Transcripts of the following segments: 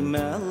மேல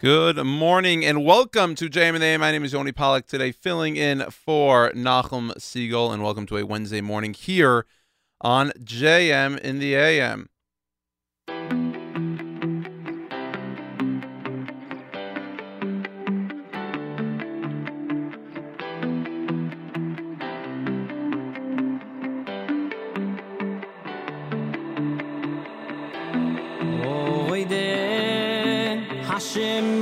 Good morning and welcome to JM and AM. My name is Yoni Pollock today, filling in for Nachum Segal, and welcome to a Wednesday morning here on JM in the AM. Hashem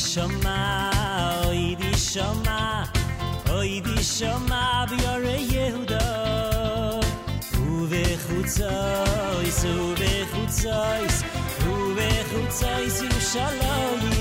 shoma oy di shoma oy di shoma bi ore yehuda. U ve khutzoy su ve khutzoy u ve khutzoy shalom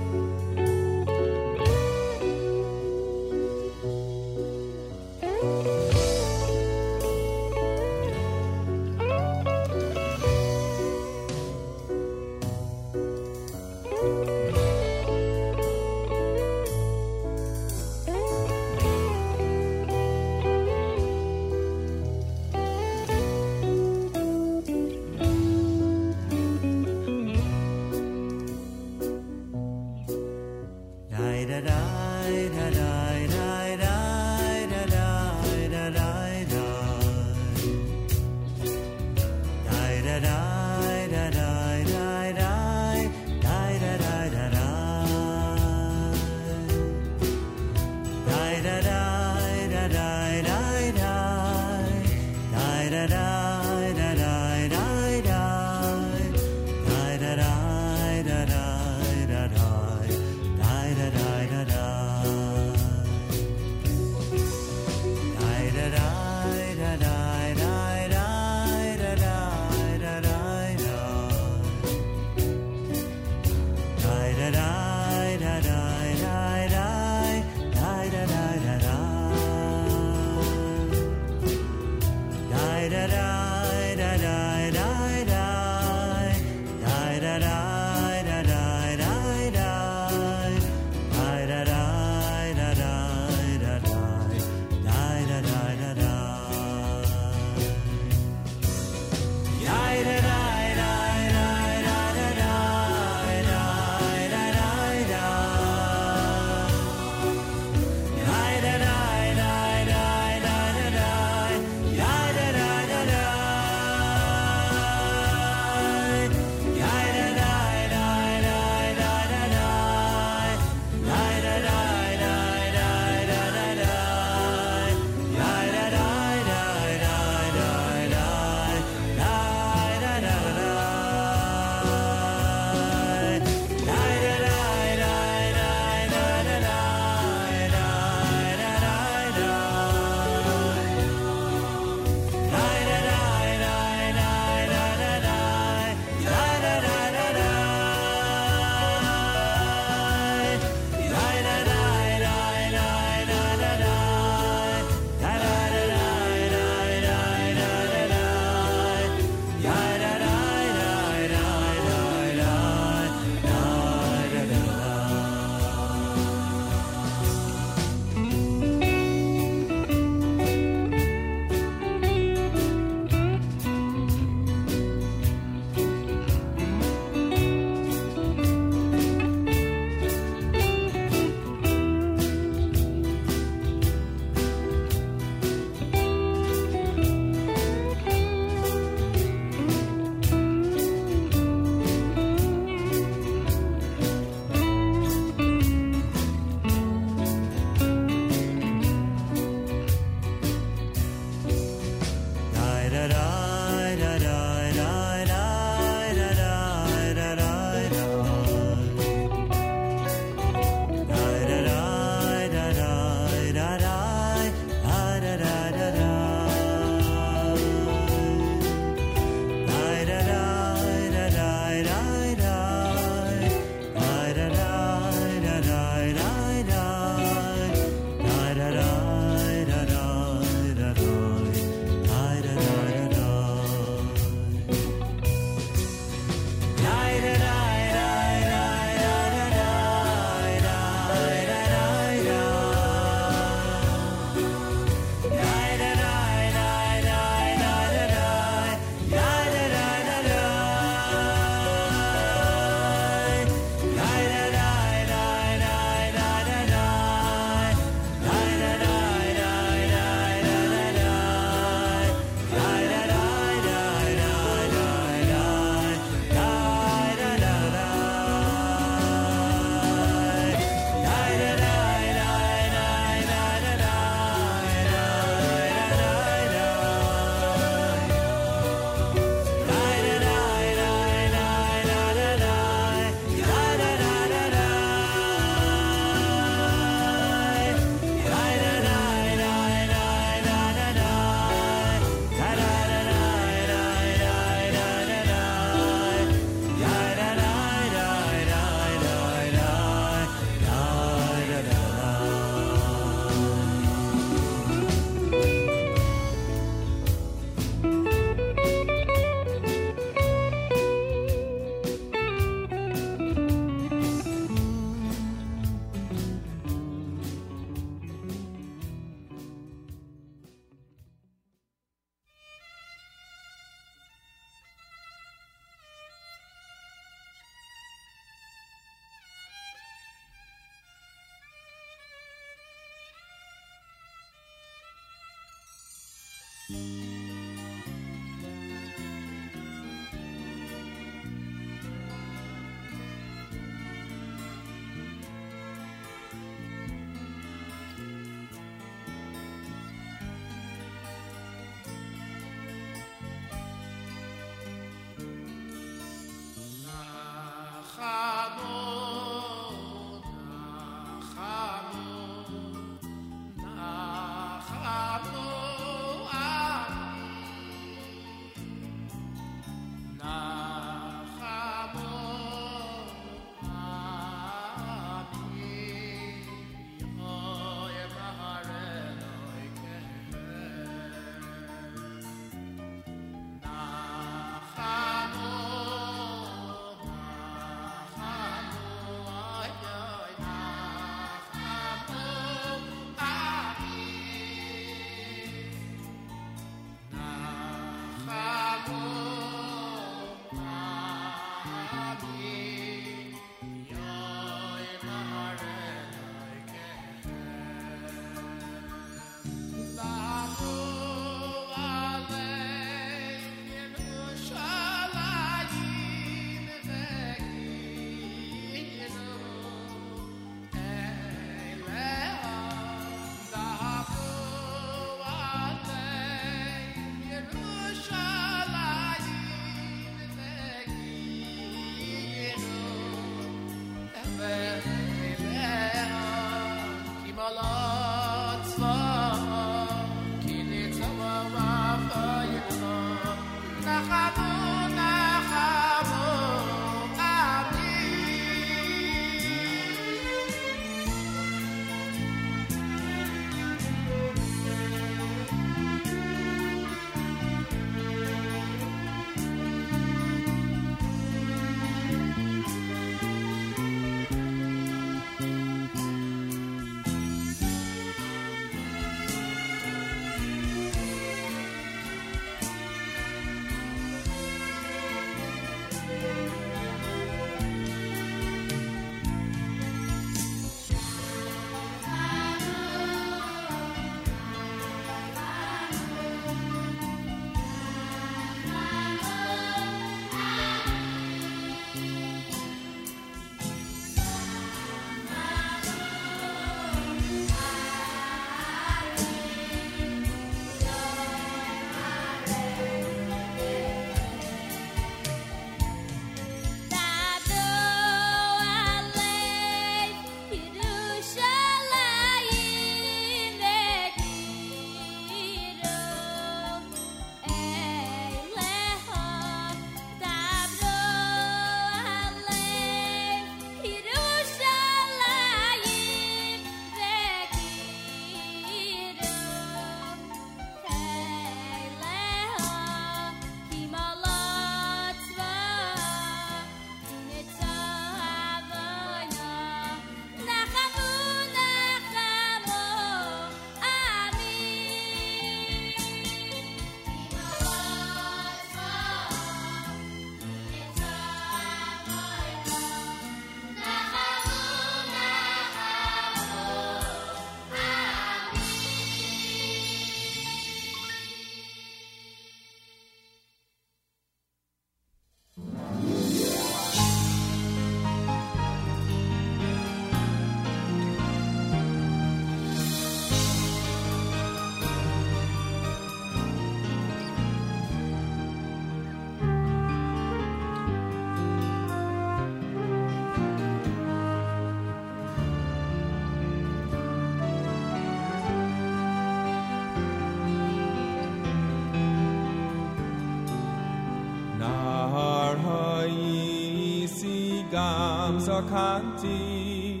Gamsakanti,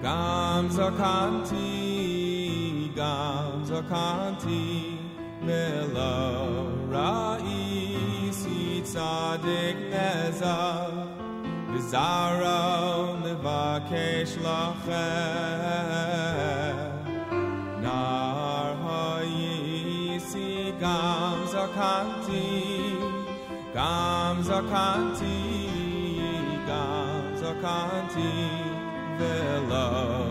Gamsakanti, Gamsakanti. Vela.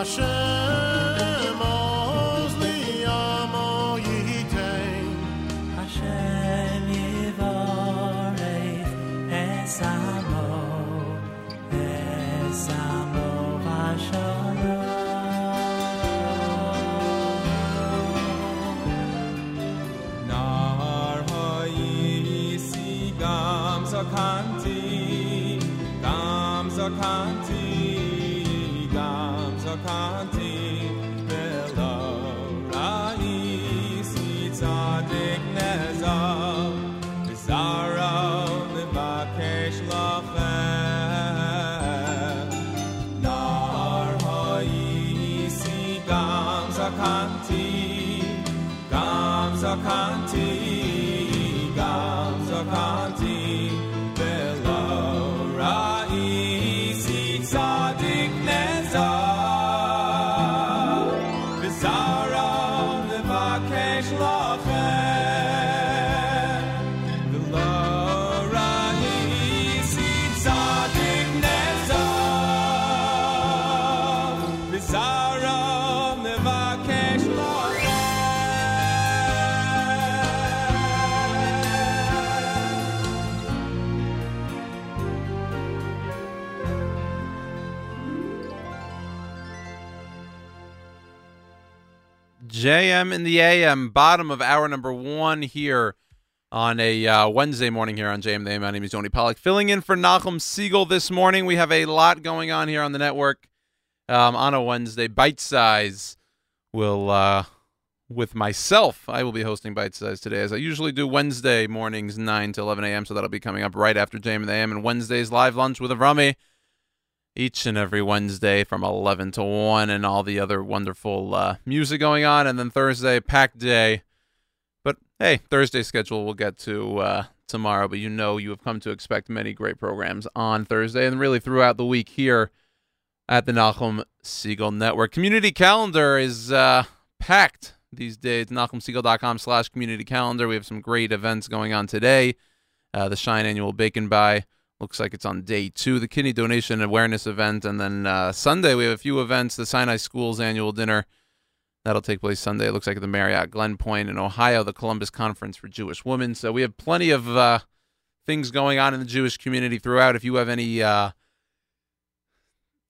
Hashem In the AM, bottom of hour number one here on a uh, Wednesday morning here on JM in the AM. My name is Yoni Pollock, filling in for Nachum Segal this morning. We have a lot going on here on the network um, on a Wednesday. Bite Size will, uh, with myself, I will be hosting Bite Size today, as I usually do Wednesday mornings, 9 to 11 a.m. So that'll be coming up right after JM in the And Wednesday's live lunch with Avrami each and every Wednesday from 11 to 1 and all the other wonderful uh, music going on. And then Thursday, packed day. But hey, Thursday schedule we'll get to uh, tomorrow. But you know you have come to expect many great programs on Thursday and really throughout the week here at the Nachum Segal Network. Community calendar is uh, packed these days. NachumSegal.com slash community calendar. We have some great events going on today. Uh, the Shine Annual Bacon Buy Looks like it's on day two, the kidney donation awareness event, and then uh, Sunday we have a few events. The Sinai School's annual dinner that'll take place Sunday. It looks like at the Marriott Glenpointe in Ohio, the Columbus Conference for Jewish Women. So we have plenty of uh, things going on in the Jewish community throughout. If you have any uh,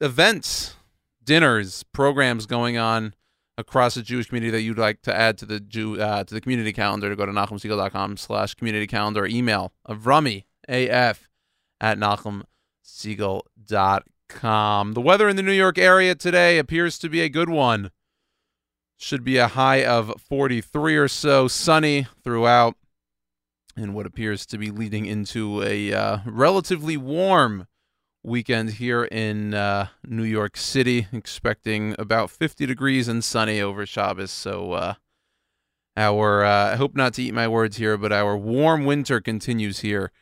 events, dinners, programs going on across the Jewish community that you'd like to add to the Jew uh, to the community calendar, to go to nachumsegal.com slash community calendar or email Avrami AF at nachumsegal.com. The weather in the New York area today appears to be a good one. Should be a high of 43 or so, sunny throughout, and what appears to be leading into a uh, relatively warm weekend here in uh, New York City, expecting about 50 degrees and sunny over Shabbos. So, uh, our uh, I hope not to eat my words here, but our warm winter continues here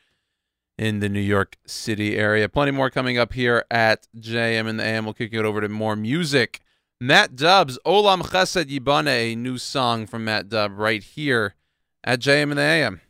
in the New York City area. Plenty more coming up here at JM and the AM. We'll kick it over to more music. Matt Dubb's, Olam Chesed Yibane, a new song from Matt Dubb right here at JM and the AM.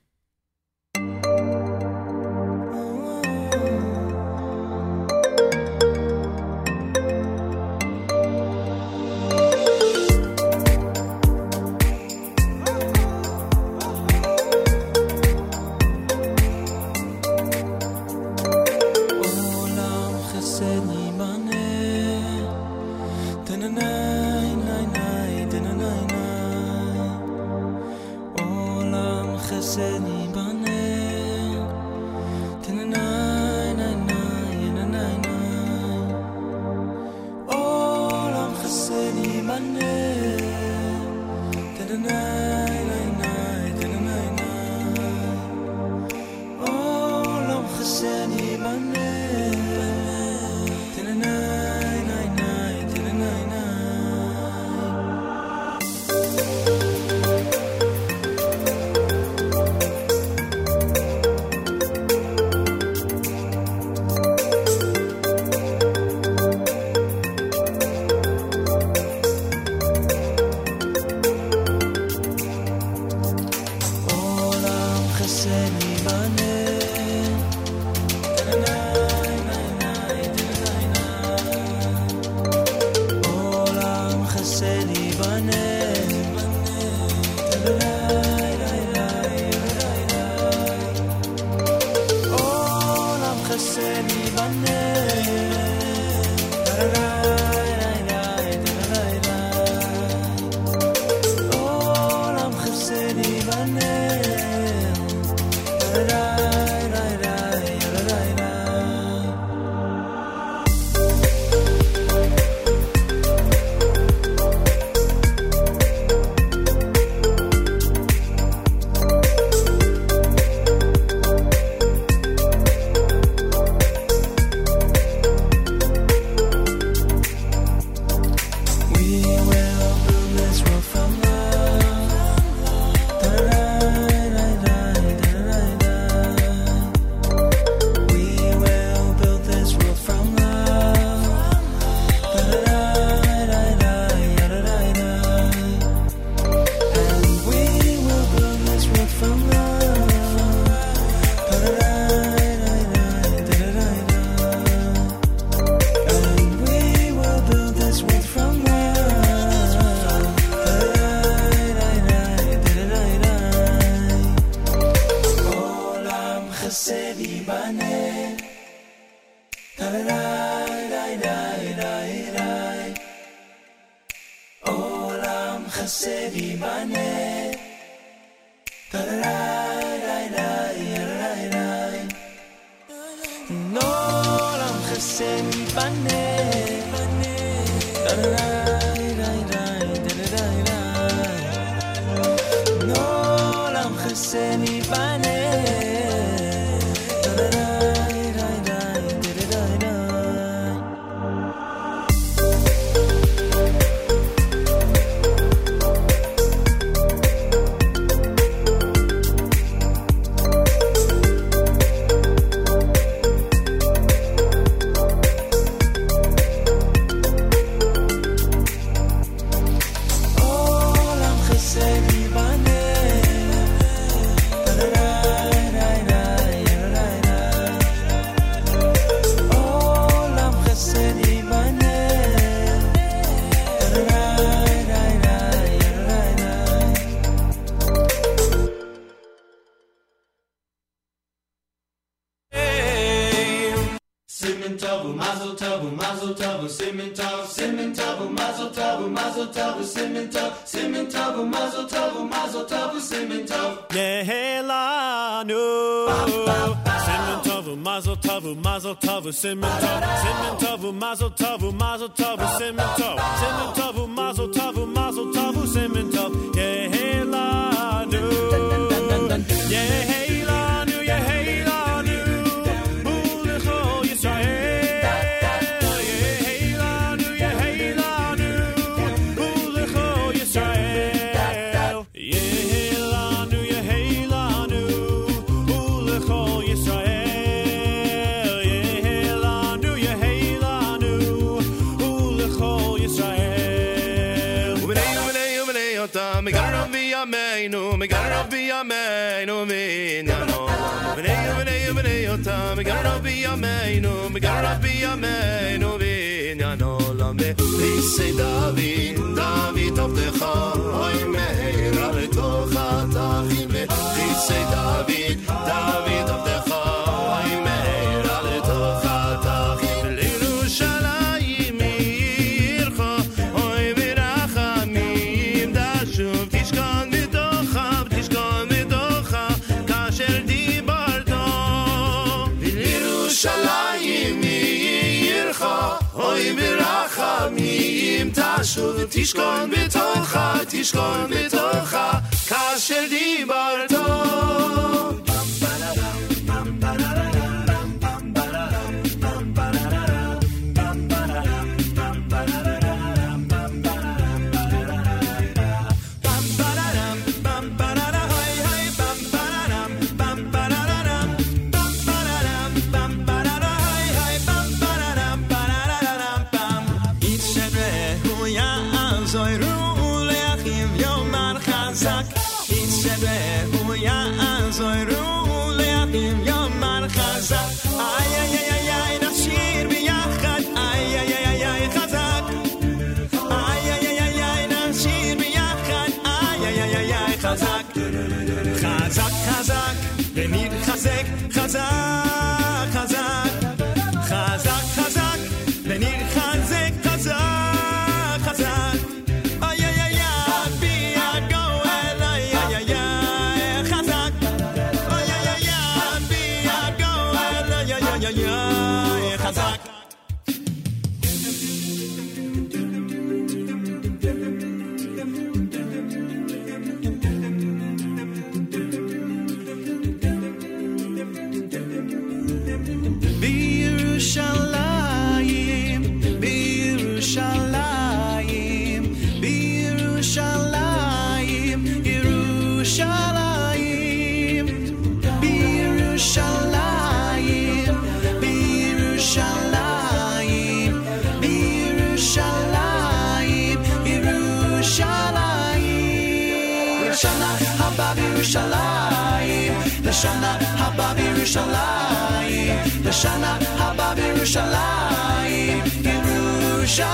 לשנה הבאה בירושלים, לשנה הבאה בירושלים, ירושלים,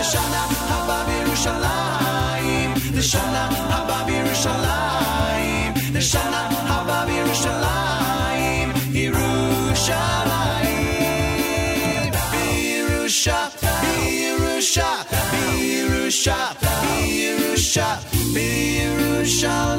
לשנה הבאה בירושלים, לשנה הבאה בירושלים, לשנה הבאה בירושלים, ירושלים, בירושה, בירושה, בירושה, בירושה, בירושלים.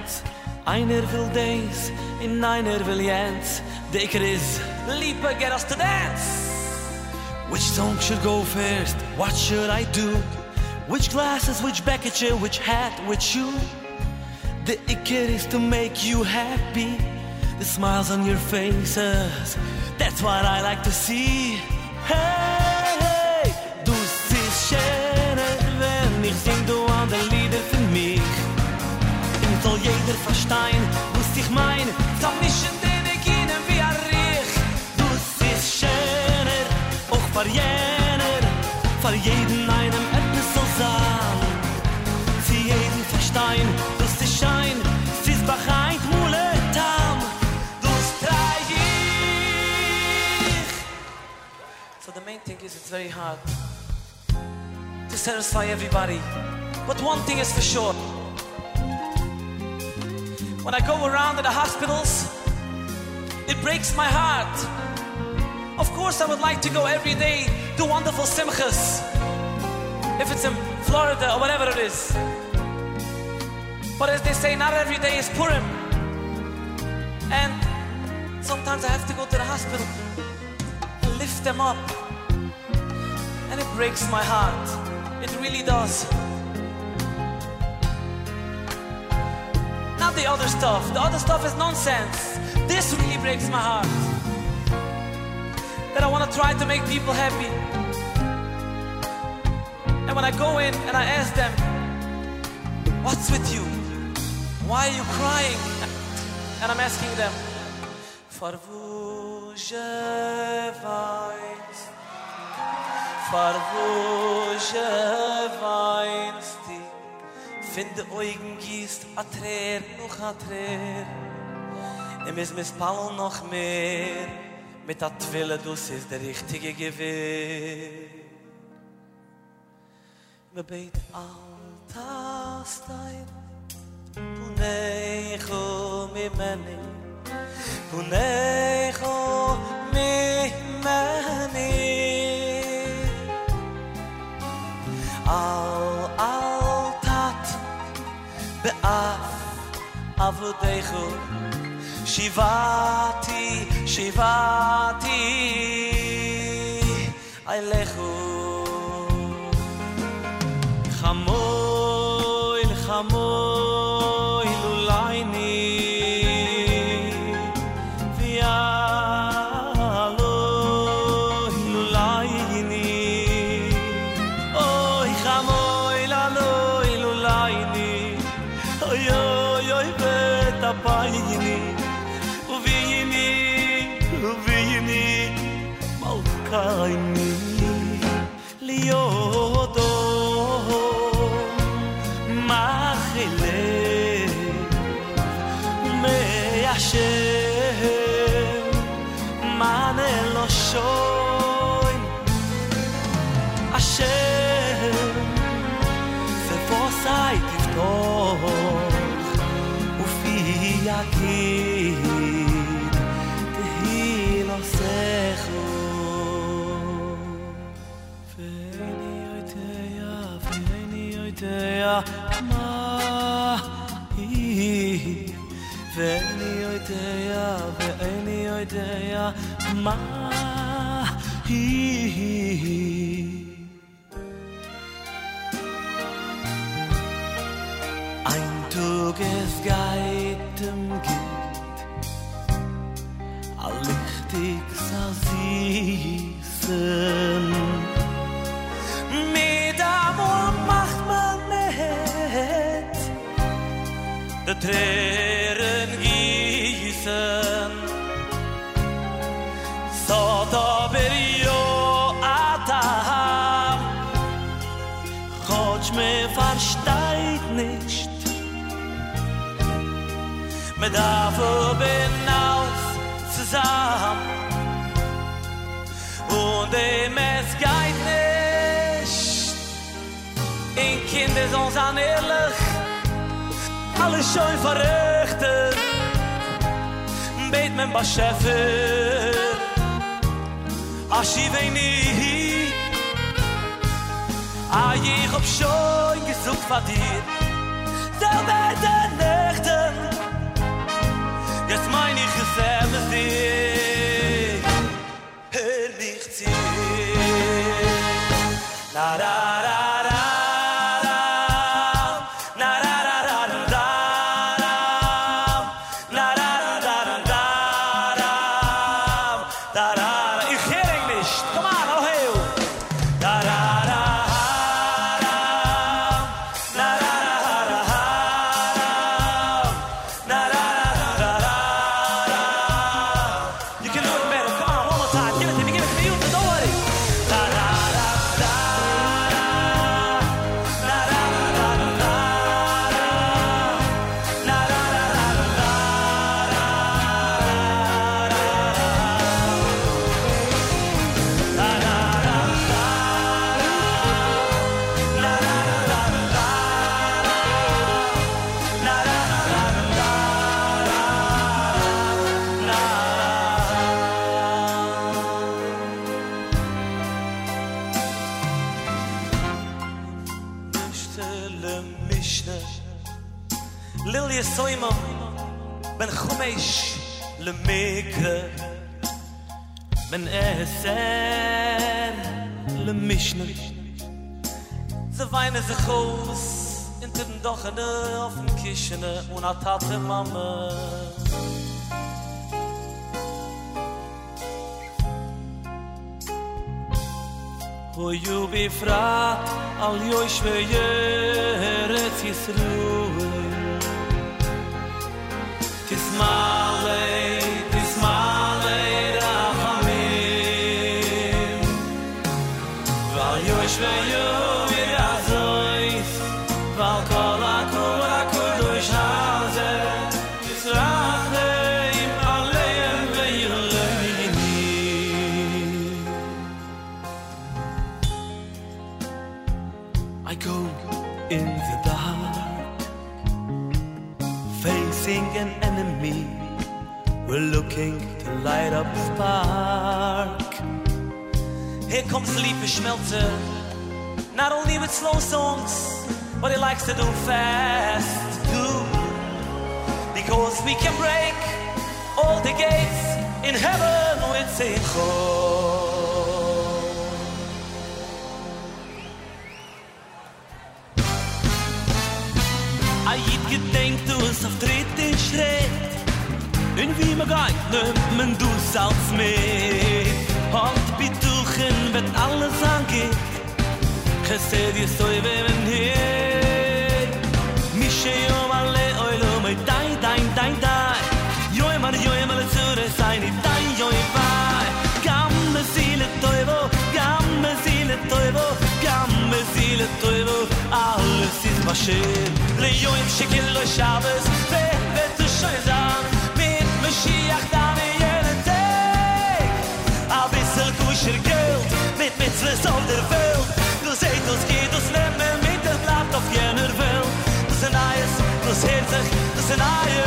Einer will days, in einer will The Deker is, Lipa, get us to dance. Which song should go first? What should I do? Which glasses, which bucket which hat, which shoe? The icket is to make you happy. The smiles on your faces, that's what I like to see. Hey! verstein muss mein den wie du schöner jener einem etwas so sie jeden verstein du schein mule tam. Du so the main thing is it's very hard to satisfy everybody. But one thing is for sure when I go around to the hospitals, it breaks my heart. Of course, I would like to go every day to wonderful simchas. If it's in Florida or whatever it is. But as they say, not every day is Purim. And sometimes I have to go to the hospital and lift them up. And it breaks my heart. It really does. Not the other stuff. The other stuff is nonsense. This really breaks my heart. That I want to try to make people happy. And when I go in and I ask them, What's with you? Why are you crying? And I'm asking them, For wo je weinst, for wo je weinst, Finde Augen gießt a Träer noch a Träer Im is mis Paul noch mehr. Mit a Twille dus is der richtige Gewehr Me beit alta stein Punecho mi meni. Punecho mi meni. Al tat be'af avodecho Shivati, Shivati. Ailechu Veini oiteya Ma hi Ein Tag es geht im Gitt A lichtig sa süßen Mit Amor macht man mit De Tränen Da berio atam Koch mir nicht. Mir da vor aus zusam Und de nicht. In kinder uns an ehrlich. Alle scho verrichten Bet men ba Schäfer Aschi weini Ah, ich hab schon gesucht von dir. Selber den Nächten Jetzt mein ich Hör mich zu La la la la aus in den Dochene auf dem Kischene und a Tate Mama. Wo you be frat al yosh ve yeret yisru Tis Comes Sleepy Schmeltzer, not only with slow songs, but he likes to do fast. Too. Because we can break all the gates in heaven with jid gedenkt du es auf dritten Schritt In wie me geit nimmt du salz mit Halt Sachen wird alles angeht Ich dir so wie wir hier. Mische yo mal le oi mei dai dai dai dai. Yo e mar yo e mal zu re sei ni dai yo e bai Gamme seele teubo, gamme seele teubo, gamme seele teubo Alles ist was Le yo e schick in lo e Ve weh weh Mit Mashiach achta Kusher Geld Mit mitzles auf der Welt. Du seht uns geht uns nemmen Mit der Blatt auf jener Welt. Du sind Eis, du sich Du sind Eis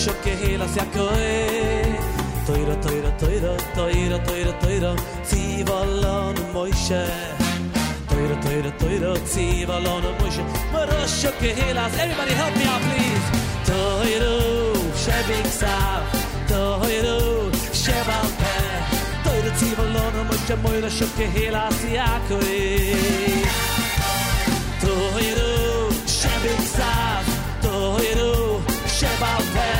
Marosho kehilas Yakoe. Teira, teira, teira, teira, teira, teira, Ziva lana Moishe. Teira, teira, teira, Ziva lana Moishe, Marosho kehilas. Everybody help me out, please. Teira, Shebik Sav, Teira, Shebal Peh. Teira, Ziva lana Moishe, Moira Shoke Hilas Yakoe. Toiru, Shebik Sav, Toiru, Shebal Peh.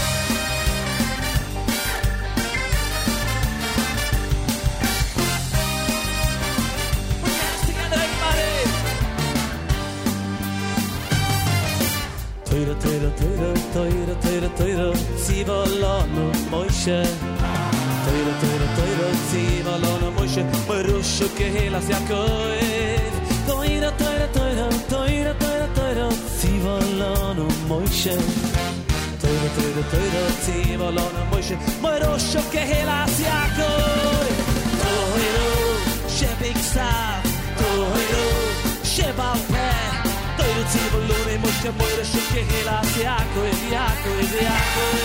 Teira, teira, teira, teira, teira, Siva lana Moshe. Teira, teira, teira, Moshe, Marusha kehilas Yaakov. Teira, teira, teira, teira, teira, teira, Siva lana Moshe. Teira, teira, teira, Moshe, Marusha kehilas Yaakov. Teira, Shebik Sav, Teira, Shebal Peh. Teira, Moshe, Marusha kehilas Yaakov, Yaakov, Yaakov.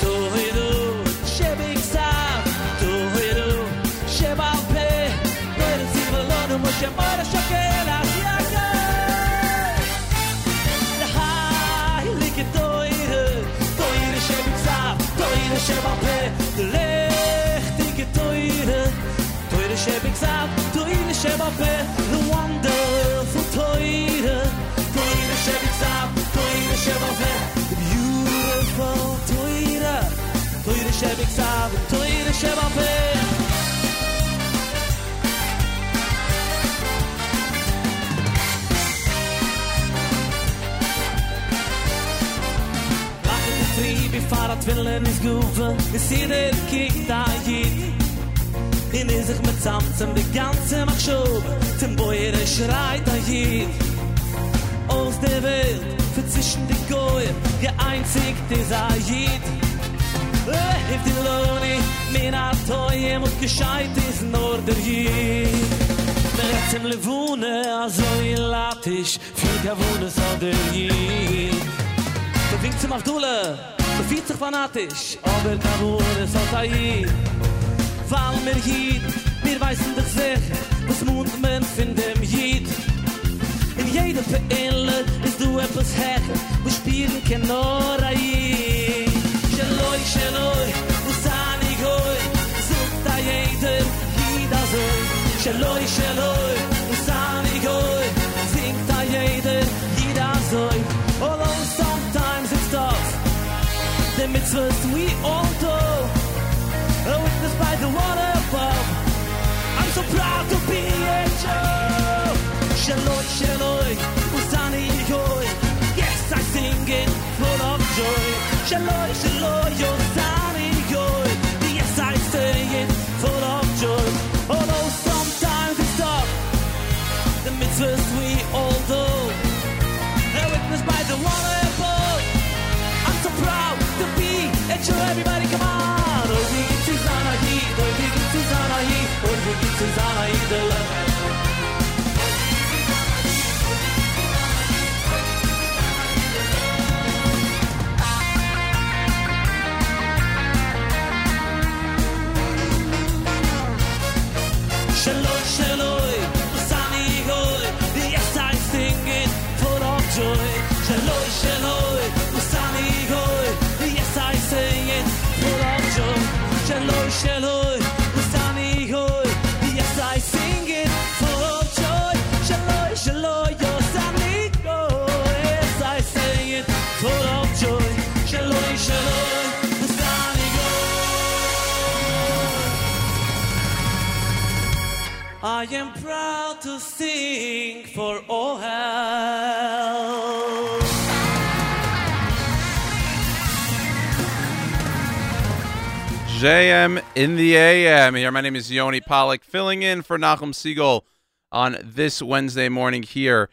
Teira, Shebik Sav, Teira, Shebal Peh. Teira, Siva lana Moshe, Marusha kehilas Yaakov. The heilige Teure, Teure Shebik Sav, Teure Shebal Peh. The lechtige Teure, Teure Shebik Sav, Teure Shebal Peh. The wonderful Tove, the beautiful Toira, Toira Shebik Sav, Toira is goofen, see the king in is ich mit zamm zum de ganze mach scho zum boyre schreit da hier. Aus der welt zwischen de Goy, der einzig de Jid. Äh, if die Loni, mir hat toi, ihr muss gescheit, is nur der Jid. der hat zum Levune, also in Latisch, viel der Wohne, so der Jid. Du winkst zum Abdulle, du fiehst dich fanatisch, aber da wurde so der Jid. Weil mir Jid, mir weißen dich sicher, was men man finden, Jid. In jeder Verinnerung, du etwas hecher, wo spielen kein Nora Jid. Shaloi, shaloi, usani goi, sucht da jeder Jid azoi. Shaloi, shaloi, usani goi, singt da jeder Jid azoi. Although sometimes it's tough, the mitzvahs we all do, a witness by the water above. I'm so proud to be a Jew. Shaloi, shaloi, I sing it full of joy. Shaloi, shaloi, usani yoi. Yes, I sing it full of joy. Although sometimes it's tough, the mitzvahs we all do. A witness by the water above. I'm so proud to be a Jew. Everybody, come on. Oh, we get to Zanahi. Oh, we get to Zanahi. Oh, we get to Zanahi. The love. JM in the AM here. My name is Yoni Pollock, filling in for Nachum Segal on this Wednesday morning here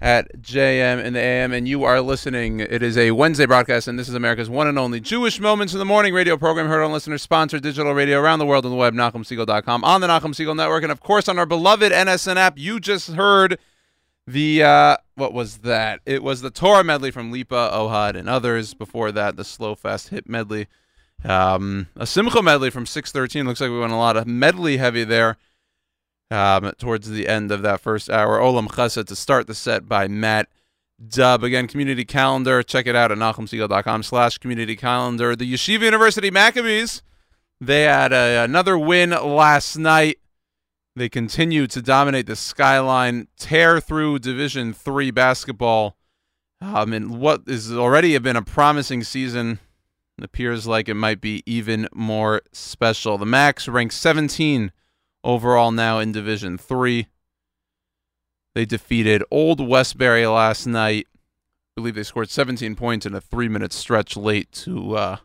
at JM in the AM. And you are listening. It is a Wednesday broadcast, and this is America's one and only Jewish Moments in the Morning radio program heard on listeners sponsored digital radio around the world on the web, NachumSegal.com, on the Nachum Segal Network, and of course on our beloved NSN app. You just heard the uh what was that? It was the Torah medley from Lipa, Ohad, and others. Before that, the slow fast hit medley. Um, a Simcha medley from 613. Looks like we went a lot of medley heavy there. Um, towards the end of that first hour, Olam Chesed to start the set by Matt Dubb. Again, community calendar. Check it out at nachumsegal.com slash community calendar. The Yeshiva University Maccabees, they had a, another win last night. They continue to dominate the skyline, tear through Division Three basketball. Um, and has already been a promising season it appears like it might be even more special. The Macs ranks 17 overall now in Division 3. They defeated Old Westbury last night. I believe they scored 17 points in a three minute stretch late to uh,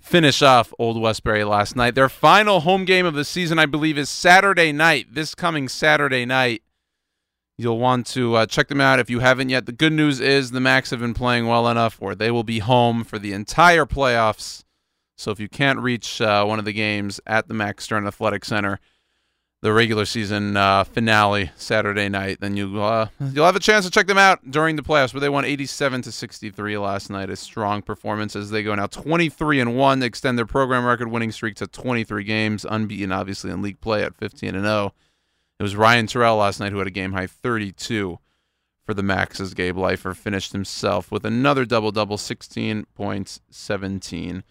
finish off Old Westbury last night. Their final home game of the season, I believe, is Saturday night, this coming Saturday night. You'll want to uh, check them out if you haven't yet. The good news is the Macs have been playing well enough where they will be home for the entire playoffs. So if you can't reach uh, one of the games at the Max Stern Athletic Center, the regular season uh, finale Saturday night, then you uh, you'll have a chance to check them out during the playoffs. Where they won 87 to 63 last night, a strong performance as they go now 23 and one, extend their program record winning streak to 23 games, unbeaten obviously in league play at 15 and 0. It was Ryan Turell last night who had a game high 32 for the Maxes. Gabe Leifer finished himself with another double double, 16 points, 17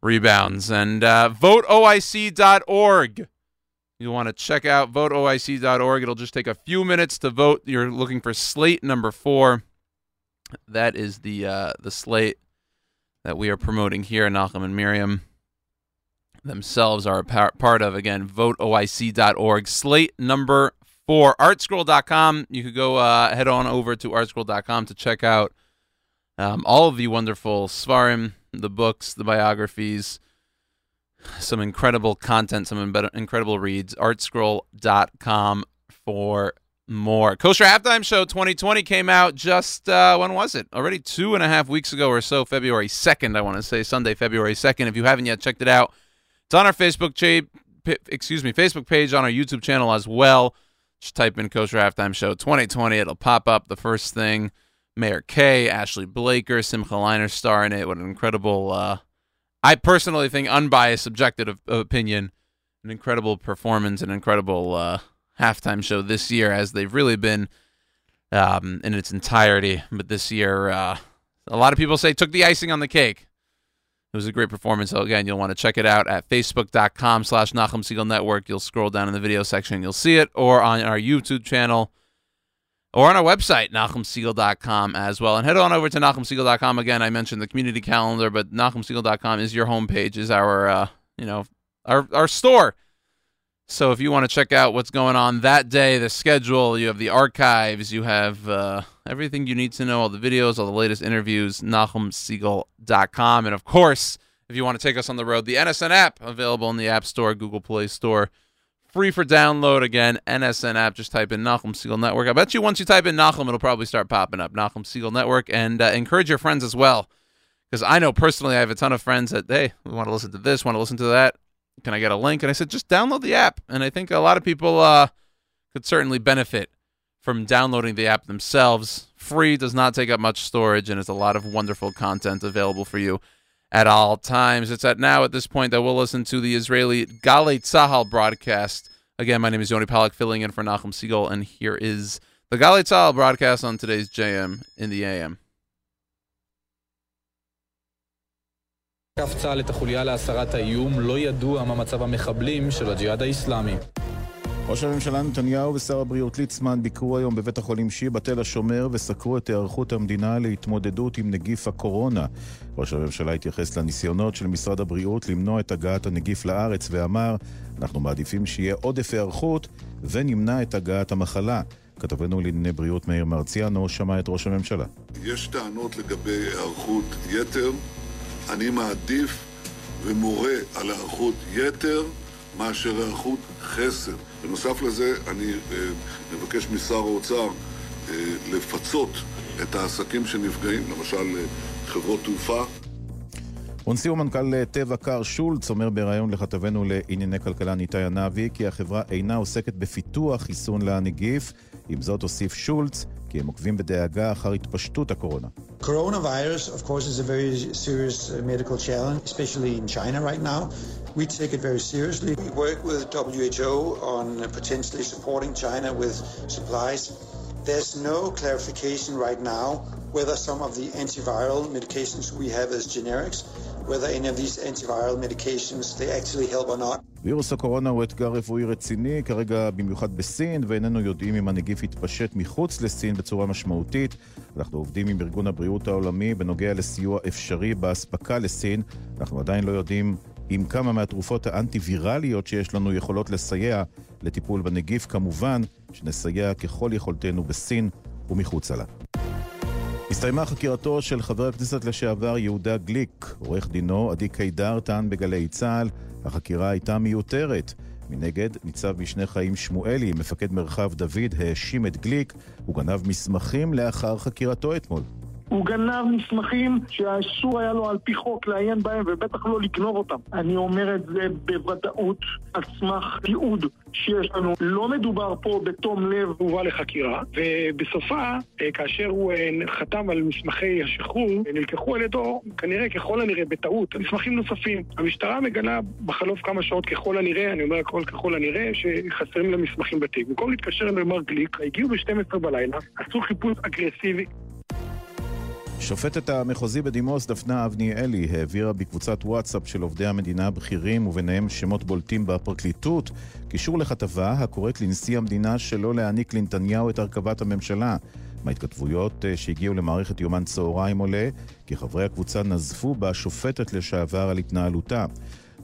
rebounds. And uh, voteoic.org. You'll want to check out voteoic.org. It'll just take a few minutes to vote. You're looking for slate number four. That is the uh, the slate that we are promoting here, Nachum and Miriam themselves are a par- part of. Again, voteoic.org. Slate number four, artscroll.com. You could go uh, head on over to artscroll.com to check out um, all of the wonderful Svarim, the books, the biographies, some incredible content, some incredible reads. Artscroll.com for more. Kosher Halftime Show 2020 came out just, uh, when was it? Already two and a half weeks ago or so, February 2nd, I want to say, Sunday, February 2nd. If you haven't yet checked it out, it's on our Facebook page, excuse me, Facebook page, on our YouTube channel as well. Just type in Kosher Halftime Show 2020. It'll pop up the first thing. Meir Kay, Ashley Blaker, Simcha Leiner star in it. What an incredible, uh, I personally think, unbiased, subjective opinion, an incredible performance, an incredible uh, halftime show this year, as they've really been um, in its entirety. But this year, uh, a lot of people say took the icing on the cake. It was a great performance. So again, you'll want to check it out at facebook.com slash Nachum Segal Network. You'll scroll down in the video section, you'll see it, or on our YouTube channel, or on our website, NachumSegal.com as well. And head on over to NachumSegal.com. Again, I mentioned the community calendar, but NachumSegal.com is your homepage, is our, uh, you know, our, our store. So if you want to check out what's going on that day, the schedule, you have the archives, you have uh, everything you need to know, all the videos, all the latest interviews, NachumSegal.com. And of course, if you want to take us on the road, the NSN app available in the App Store, Google Play Store, free for download. Again, NSN app. Just type in Nachum Segal Network. I bet you once you type in Nachum, it'll probably start popping up. Nachum Segal Network, and uh, encourage your friends as well, because I know personally I have a ton of friends that hey, we want to listen to this, want to listen to that. Can I get a link? And I said just download the app. And I think a lot of people uh, could certainly benefit from downloading the app themselves. Free does not take up much storage and it's a lot of wonderful content available for you at all times. It's at now at this point that we'll listen to the Israeli Galei Tzahal broadcast. Again, my name is Yoni Pollock, filling in for Nachum Segal, and here is the Galei Tzahal broadcast on today's JM in the AM. להסרת האיום, לא ידוע מה מצב המחבלים של הג'יהאד האיסלאמי. ראש הממשלה נתניהו ושר הבריאות ליצמן ביקרו היום בבית החולים שיבא תל השומר וסקרו את היערכות המדינה להתמודדות עם נגיף הקורונה. ראש הממשלה התייחס לניסיונות של משרד הבריאות למנוע את הגעת הנגיף לארץ ואמר אנחנו מעדיפים שיהיה עודף היערכות ונמנע את הגעת המחלה. כתבנו לענייני בריאות מאיר מרציאנו שמע את ראש הממשלה. יש טענות לגבי היערכות יתר. אני מעדיף ומורה על היערכות יתר מאשר היערכות חסר. בנוסף לזה, אני אה, מבקש משר האוצר אה, לפצות את העסקים שנפגעים, למשל אה, חברות תעופה. ונשיא ומנכ"ל טבע קר שולץ אומר בריאיון לכתבנו לענייני כלכלה ניתאי ענבי כי החברה אינה עוסקת בפיתוח חיסון לנגיף. עם זאת הוסיף שולץ כי הם עוקבים בדאגה אחר התפשטות הקורונה. Coronavirus, of course, is a very serious uh, medical challenge, especially in China right now. We take it very seriously. We work with WHO on uh, potentially supporting China with supplies. There's no clarification right now whether some of the antiviral medications we have as generics, וירוס הקורונה הוא אתגר רפואי רציני, כרגע במיוחד בסין, ואיננו יודעים אם הנגיף יתפשט מחוץ לסין בצורה משמעותית. אנחנו עובדים עם ארגון הבריאות העולמי בנוגע לסיוע אפשרי באספקה לסין. אנחנו עדיין לא יודעים אם כמה מהתרופות האנטי-ויראליות שיש לנו יכולות לסייע לטיפול בנגיף. כמובן שנסייע ככל יכולתנו בסין ומחוצה לה. הסתיימה חקירתו של חבר הכנסת לשעבר יהודה גליק. עורך דינו, עדי קידר, טען בגלי צה"ל, החקירה הייתה מיותרת. מנגד, ניצב משנה חיים שמואלי, מפקד מרחב דוד, האשים את גליק, הוא גנב מסמכים לאחר חקירתו אתמול. הוא גנב מסמכים שהאסור היה לו על פי חוק לעיין בהם ובטח לא לגנוב אותם. אני אומר את זה בוודאות על סמך תיעוד שיש לנו. לא מדובר פה בתום לב הובא לחקירה, ובסופה, אה, כאשר הוא אה, חתם על מסמכי השחרור, אה, נלקחו על ידו, כנראה ככל הנראה בטעות, מסמכים נוספים. המשטרה מגלה בחלוף כמה שעות ככל הנראה, אני אומר הכל ככל הנראה, שחסרים לה מסמכים בתיק. במקום להתקשר עם מר גליק, הגיעו ב-12 בלילה, עשו חיפוש אגרסיבי, שופטת המחוזי בדימוס דפנה אבניאלי העבירה בקבוצת וואטסאפ של עובדי המדינה הבכירים וביניהם שמות בולטים בפרקליטות קישור לכתבה הקוראת לנשיא המדינה שלא להעניק לנתניהו את הרכבת הממשלה. מההתכתבויות אה, שהגיעו למערכת יומן צהריים עולה כי חברי הקבוצה נזפו בשופטת לשעבר על התנהלותה.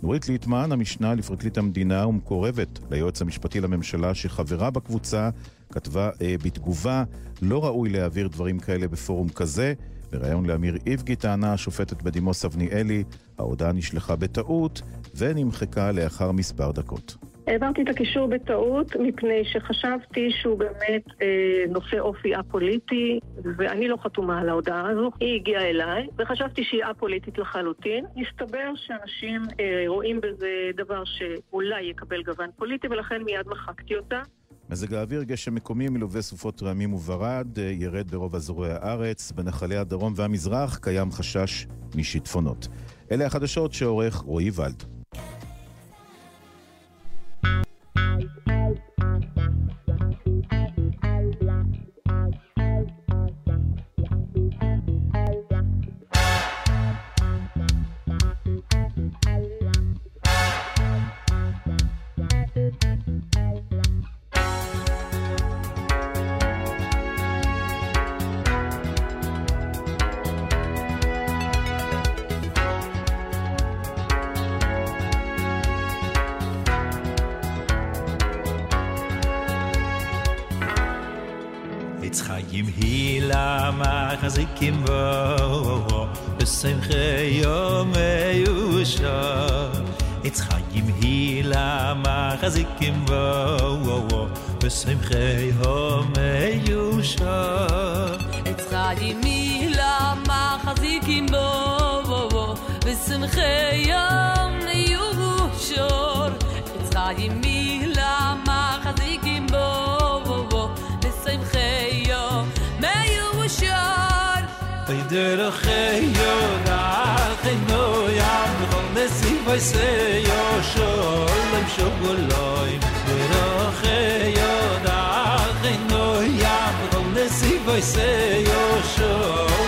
נורית ליטמן, המשנה לפרקליט המדינה ומקורבת ליועץ המשפטי לממשלה שחברה בקבוצה, כתבה אה, בתגובה, לא ראוי להעביר דברים כאלה בפורום כזה. בריאיון לאמיר איבגי טענה השופטת בדימוס אבניאלי, ההודעה נשלחה בטעות ונמחקה לאחר מספר דקות. העברתי את הקישור בטעות מפני שחשבתי שהוא באמת אה, נושא אופי א-פוליטי ואני לא חתומה על ההודעה הזו. היא הגיעה אליי וחשבתי שהיא א-פוליטית לחלוטין. הסתבר שאנשים אה, רואים בזה דבר שאולי יקבל גוון פוליטי ולכן מיד מחקתי אותה. מזג האוויר גשם מקומי מלווה סופות רעמים וברד, אה, ירד ברוב אזורי הארץ, בנחלי הדרום והמזרח קיים חשש משיטפונות. אלה החדשות שעורך רועי ולד. im hila mach khazikim ikim vo besem khe yom yusha. Its khag im hila mach az ikim vo besem khe yusha. Its khag im hila mach az ikim vo besem khe yusha. Its khag im hila mach az der khayo da khino yam khol nesi vay se yo sholem shogoloy der khayo da khino yam khol nesi vay se yo shogoloy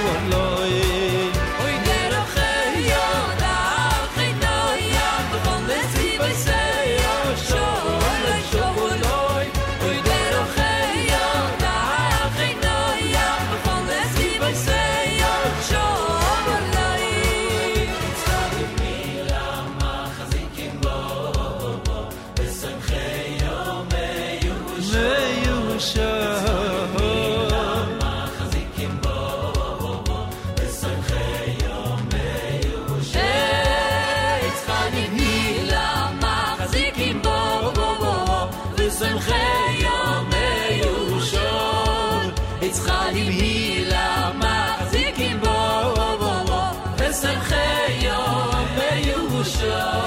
不舍。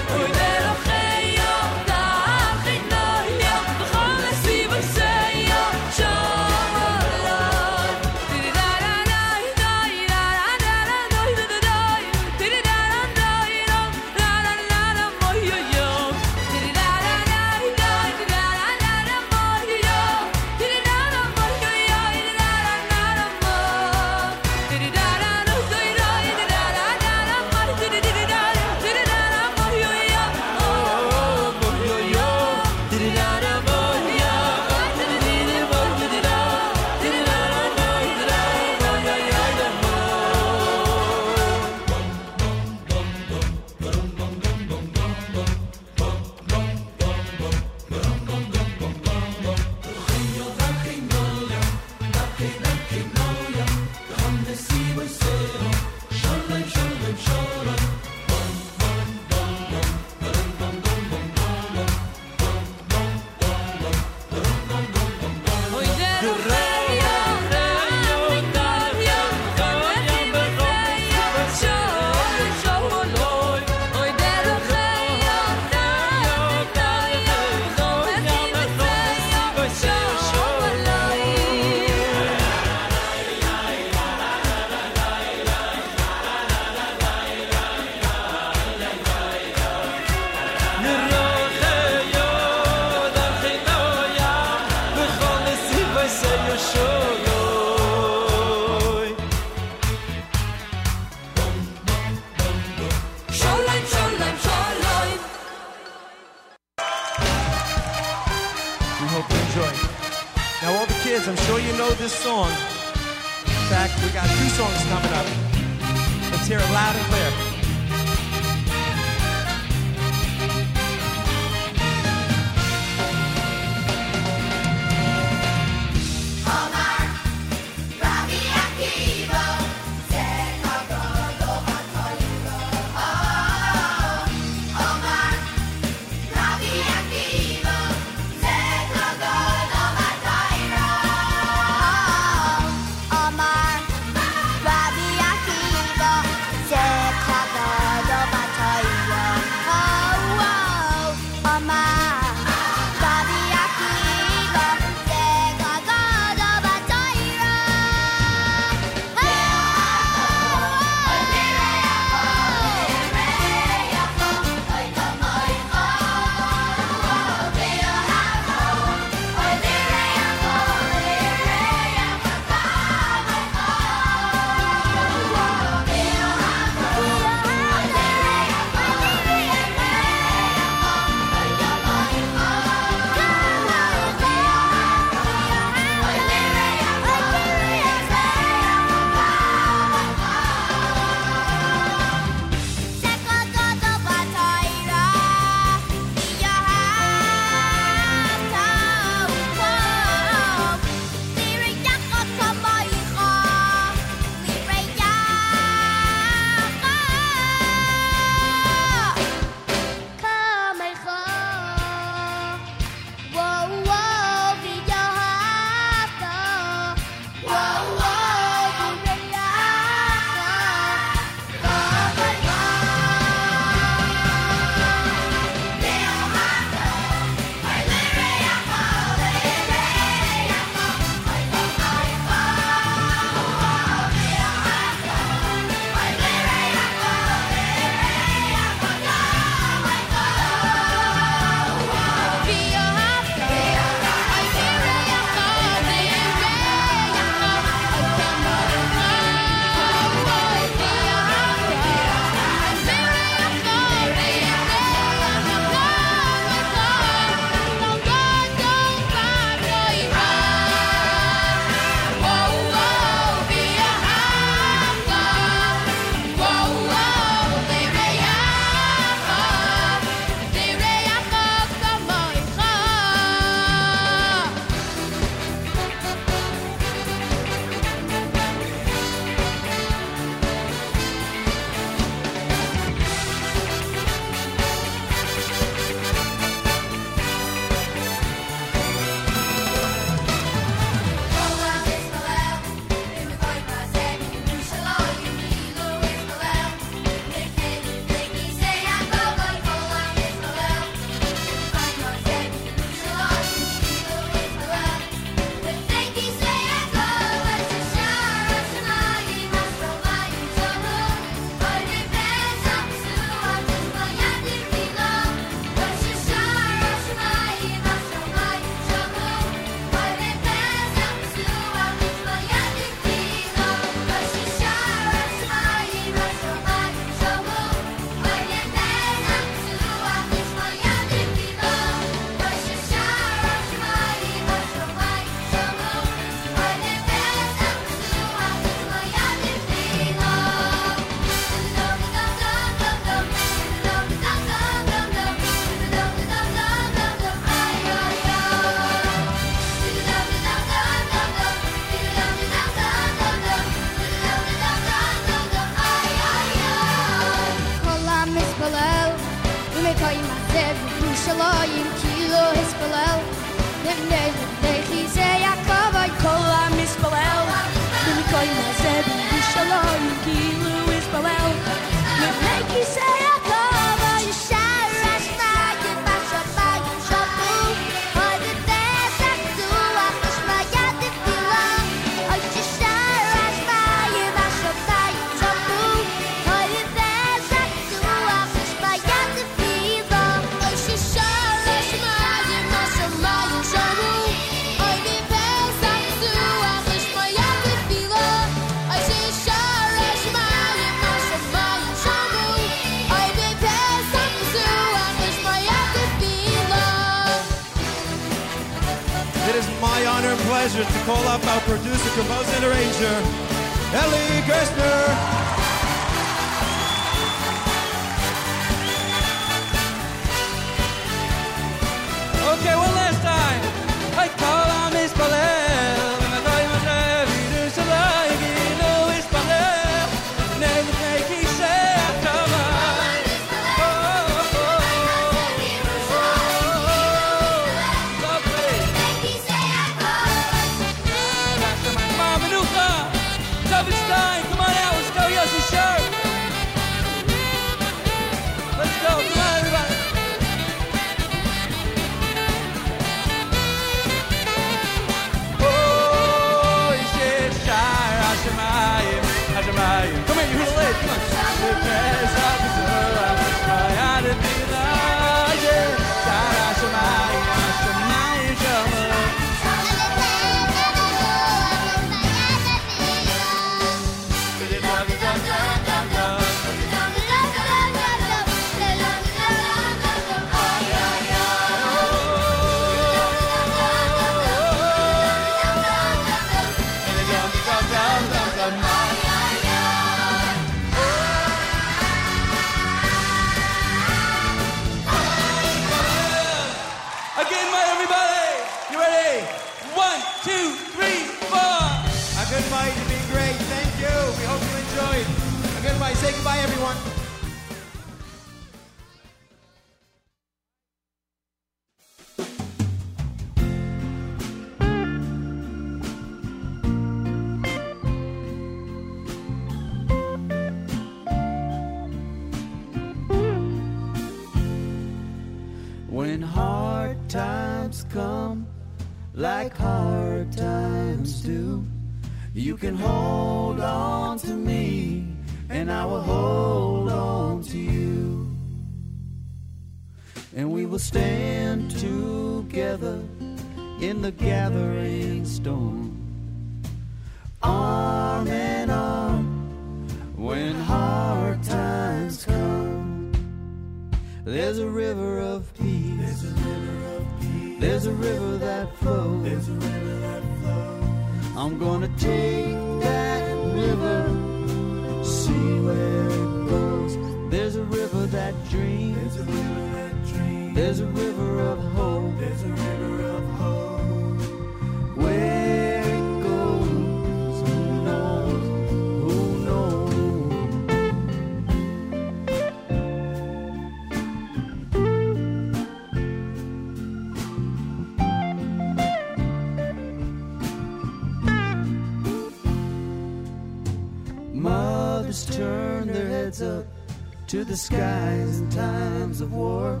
skies in times of war.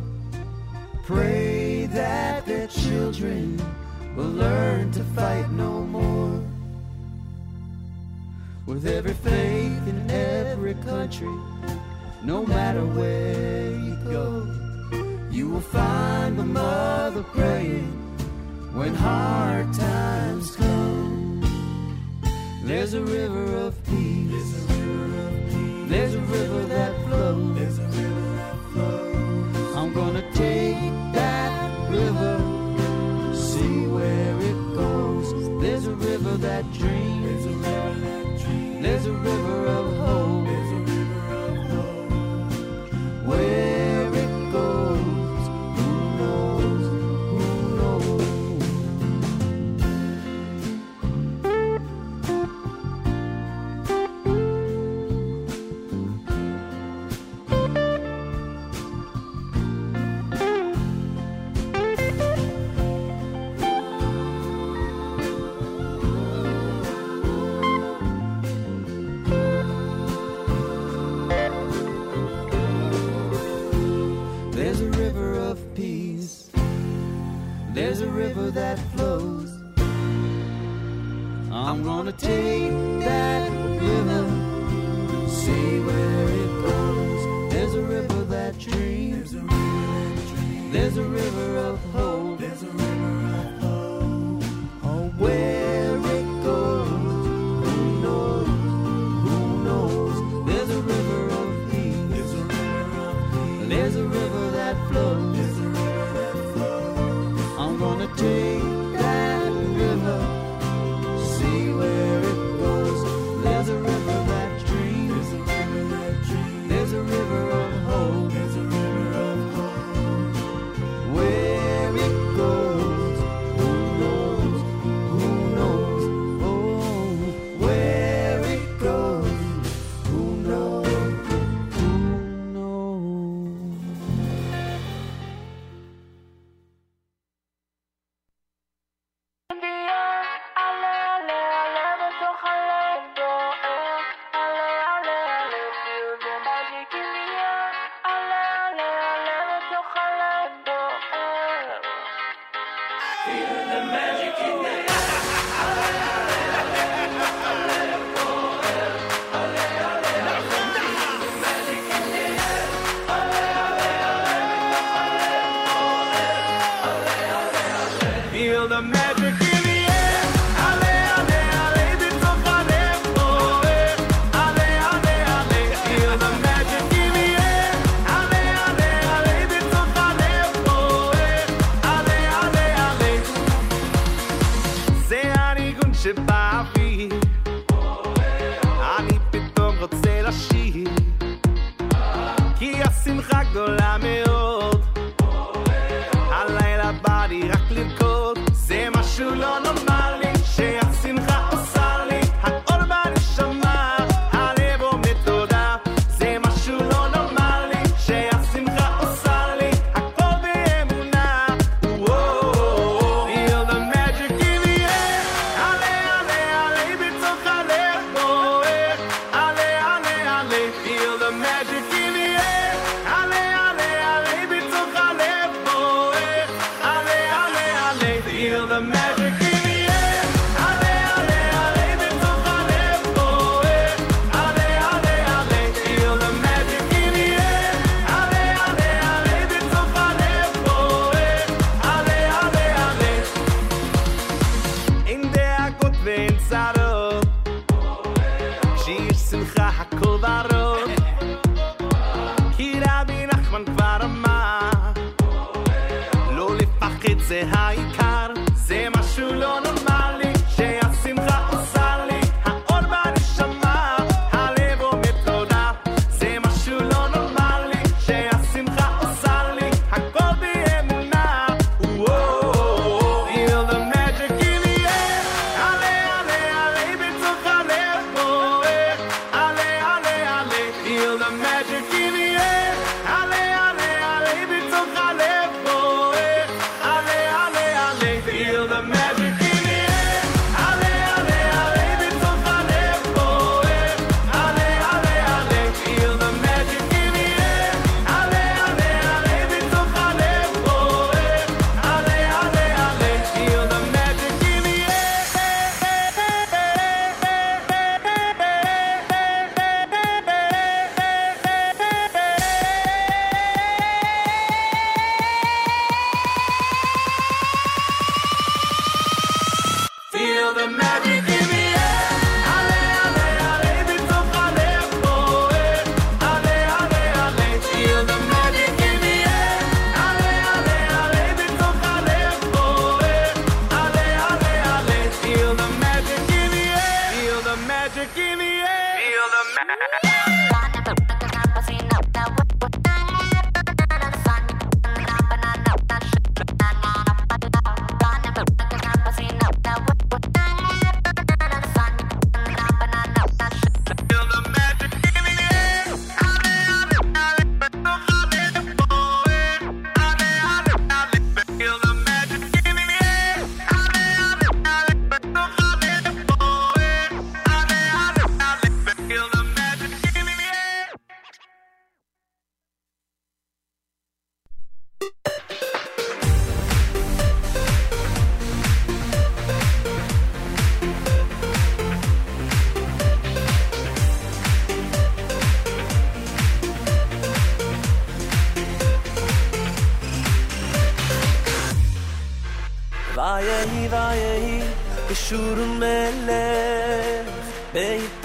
Pray that their children will learn to fight no more. With every faith in every country, no matter where.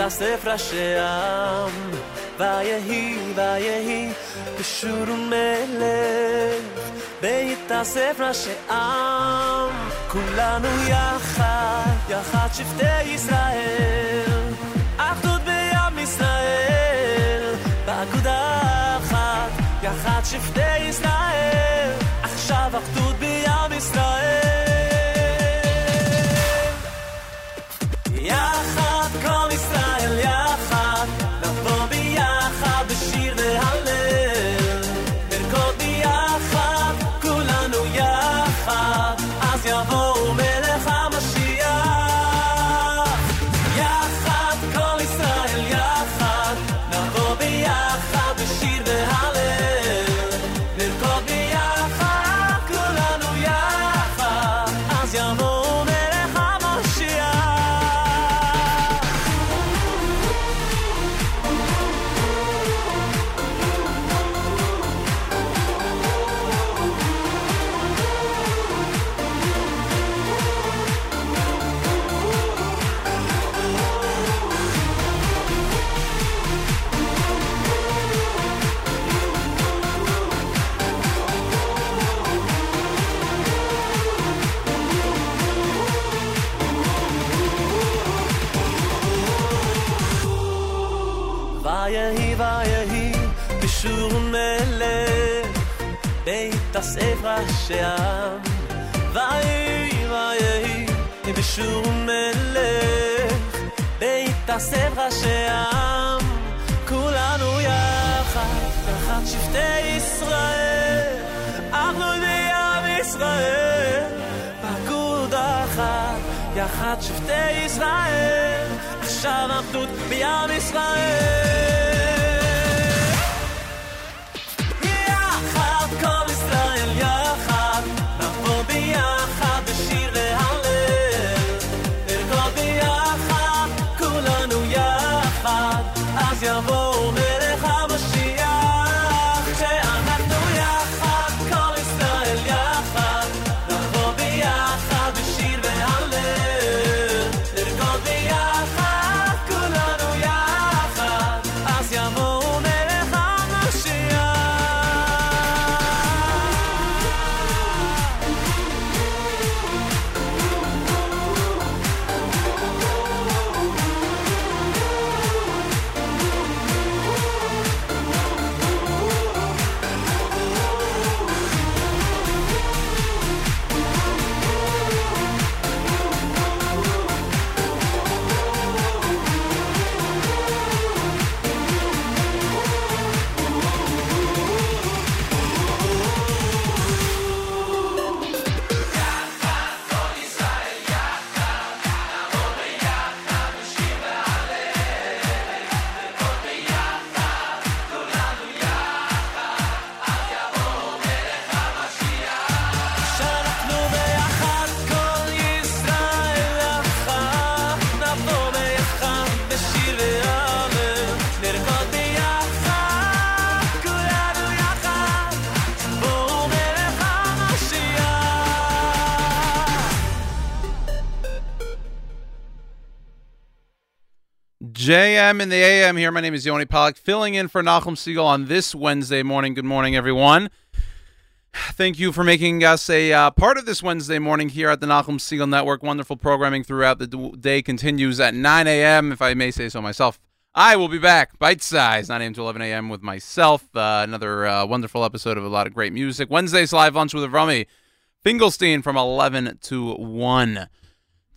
יאסף ראשי העם, ויהי ויהי בשור ומלך, ויתאסף ראשי עם, כולנו יחד, יחד שבטי ישראל, אחדות בעם ישראל, באגודה אחת, יחד שבטי ישראל, עכשיו אחדות בעם ישראל. השם. vayehi, vayehi, bishur melech, beit הספר השם. כולנו יחד, תחת שבטי ישראל, אנחנו בעם ישראל, פקוד אחת, יחד שבטי ישראל, עכשיו אחדות בעם ישראל. AM here. My name is Yoni Pollock, filling in for Nachum Segal on this Wednesday morning. Good morning, everyone. Thank you for making us a uh, part of this Wednesday morning here at the Nachum Segal Network. Wonderful programming throughout the day continues at 9 a.m., if I may say so myself. I will be back, bite size, 9 a.m. to 11 a.m. with myself. Uh, another uh, wonderful episode of a lot of great music. Wednesday's live lunch with Rami Fingelstein from 11 to 1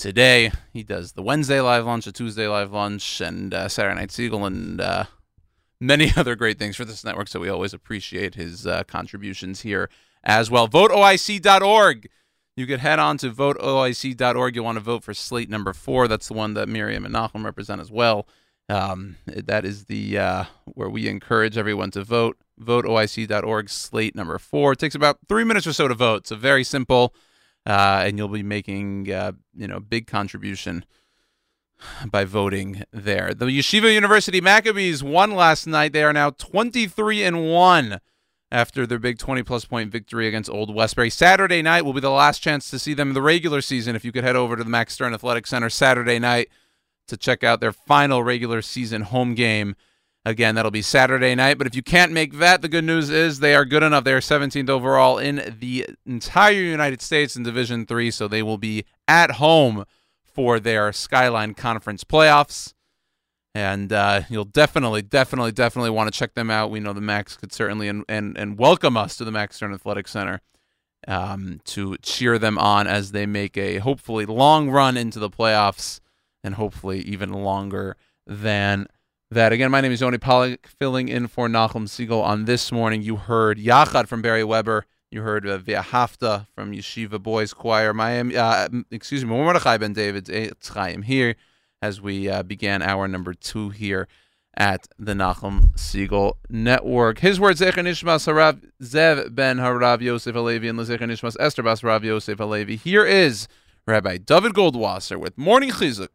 today. He does the Wednesday live lunch, a Tuesday live lunch, and uh, Saturday Night Segal, and uh, many other great things for this network. So we always appreciate his uh, contributions here as well. VoteOIC.org. You could head on to voteoic.org. You want to vote for slate number four. That's the one that Miriam and Nachum represent as well. Um, that is the uh, where we encourage everyone to vote. VoteOIC.org, slate number four. It takes about three minutes or so to vote. So very simple, uh, and you'll be making uh, you know big contribution by voting there. The Yeshiva University Maccabees won last night. They are now 23 and 1 after their big 20 plus point victory against Old Westbury. Saturday night will be the last chance to see them in the regular season. If you could head over to the Max Stern Athletic Center Saturday night to check out their final regular season home game. Again, that'll be Saturday night. But if you can't make that, the good news is they are good enough. They are 17th overall in the entire United States in Division Three, so they will be at home for their Skyline Conference playoffs. And uh, you'll definitely, definitely, definitely want to check them out. We know the Macs could certainly and, and, and welcome us to the Max Stern Athletic Center um, to cheer them on as they make a hopefully long run into the playoffs and hopefully even longer than that. Again, my name is Yoni Pollock, filling in for Nachum Segal on this morning. You heard Yachad from Barry Weber. You heard uh, Via Hafta from Yeshiva Boys Choir. Miami, uh, excuse me, Mordechai Ben David's Eitz Chaim here as we uh, began hour number two here at the Nachum Segal Network. His words, Zecher Nishmas Harav Zev Ben Harav Yosef Alevi and Lezecher Esther Bas Rav Yosef Alevi. Here is Rabbi David Goldwasser with Morning Chizuk.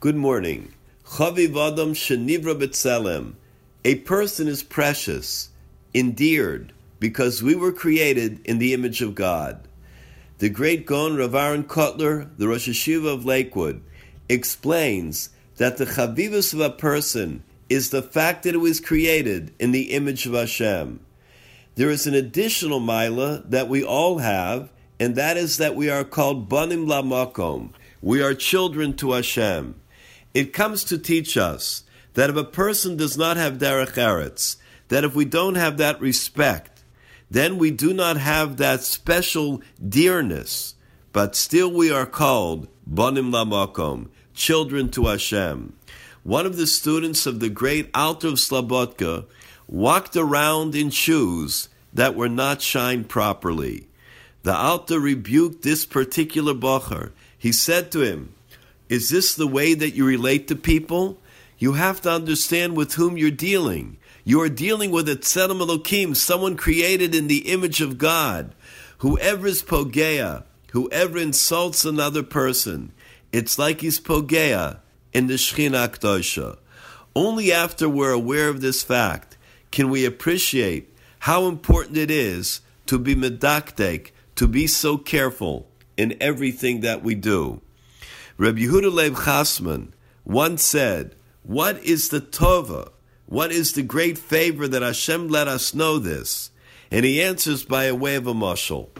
Good morning. Chaviv Adam Shenivra B'Tselem. A person is precious, endeared, because we were created in the image of God. The great Gon Rav Aaron Kotler, the Rosh HaYeshiva of Lakewood, explains that the chavivus of a person is the fact that it was created in the image of Hashem. There is an additional mila that we all have, and that is that we are called banim lamakom. We are children to Hashem. It comes to teach us that if a person does not have derech eretz, that if we don't have that respect, then we do not have that special dearness, but still we are called Bonim Lamakom, children to Hashem. One of the students of the great Alter of Slabotka walked around in shoes that were not shined properly. The Alter rebuked this particular bocher. He said to him, Is this the way that you relate to people? You have to understand with whom you're dealing. You are dealing with a Tzelem Elokim, someone created in the image of God. Whoever is Pogea, whoever insults another person, it's like he's Pogea in the Shechina Akdosha. Only after we're aware of this fact can we appreciate how important it is to be medakdek, to be so careful in everything that we do. Rabbi Yehuda Leib Chasman once said, What is the Tova? What is the great favor that Hashem let us know this? And he answers by a way of a mushal.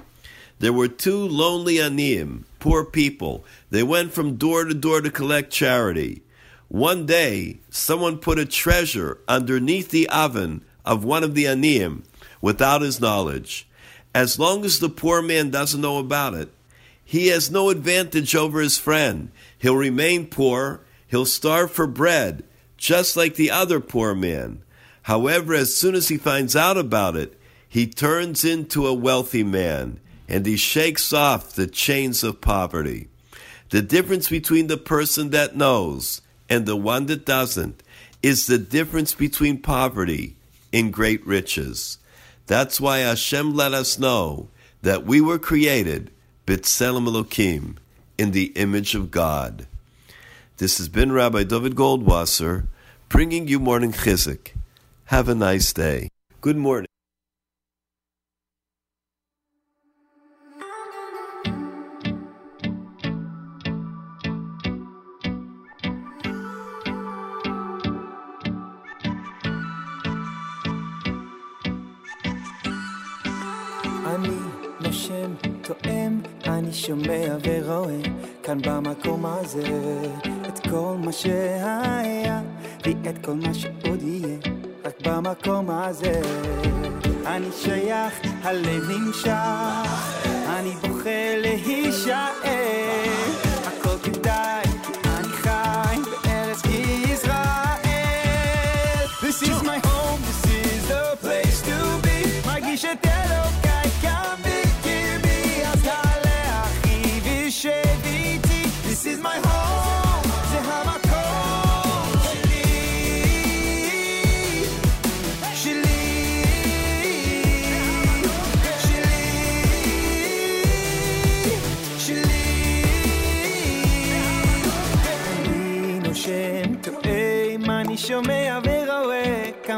There were two lonely aniyim, poor people. They went from door to door to collect charity. One day, someone put a treasure underneath the oven of one of the aniyim without his knowledge. As long as the poor man doesn't know about it, he has no advantage over his friend. He'll remain poor, he'll starve for bread, just like the other poor man. However, as soon as he finds out about it, he turns into a wealthy man and he shakes off the chains of poverty. The difference between the person that knows and the one that doesn't is the difference between poverty and great riches. That's why Hashem let us know that we were created B'Tselem Elokim in the image of God. This has been Rabbi David Goldwasser bringing you morning chizuk. Have a nice day. Good morning. שומע ורואה כאן במקום הזה את כל מה שהיה ואת כל מה שעוד יהיה רק במקום הזה. אני שייך, הלב נמשך, אני בוכה להישאר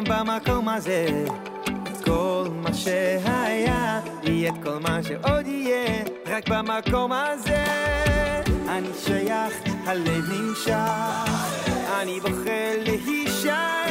כאן במקום הזה. את כל מה שהיה, יהיה כל מה שעוד יהיה, רק במקום הזה אני שייך, הלב נמשך, אני בוחר להישאר,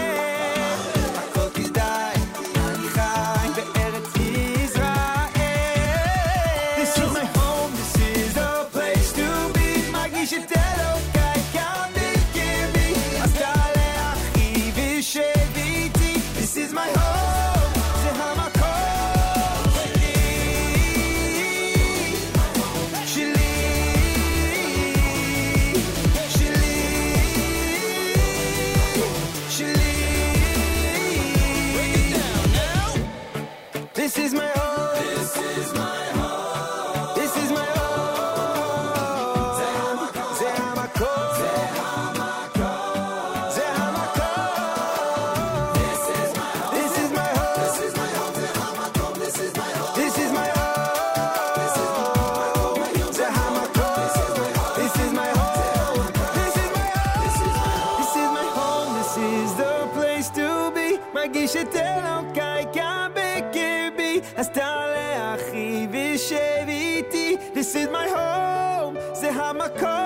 This is my home, זה המקום.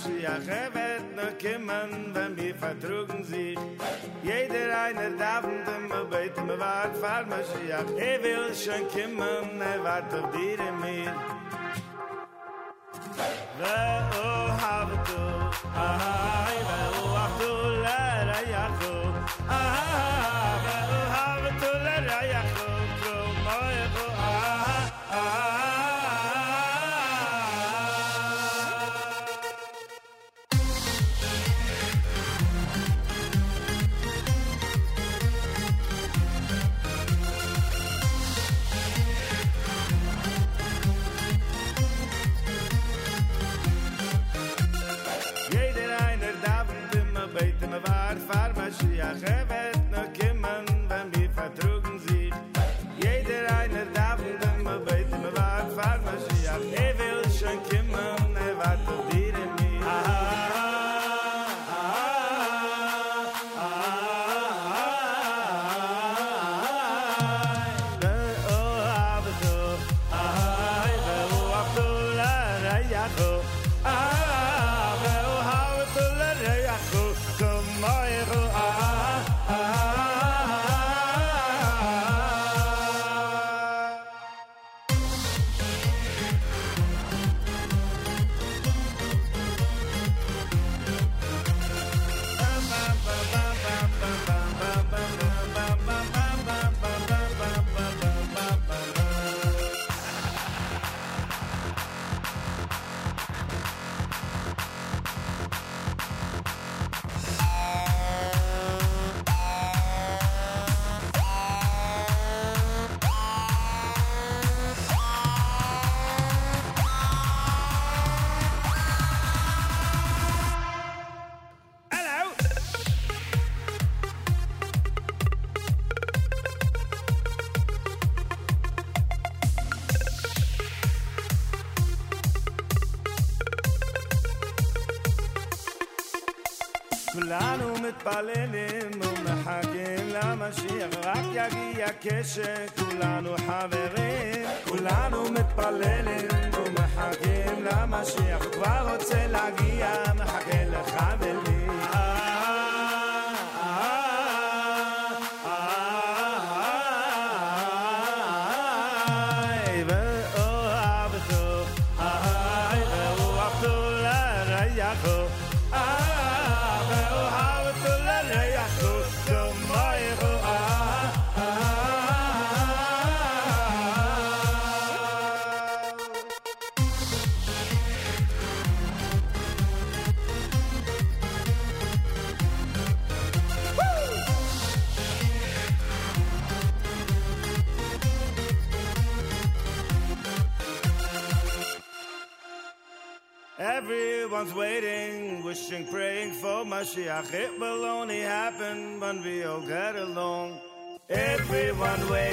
Mashiach er wird noch kommen, wenn wir vertrugen sich. Jeder eine darf und immer beten, wir wart für Mashiach. Er will schon kommen, er wart auf dir in mir. ואו עבדו, אהי, ואו עבדו לרעייתו, אהי, ואו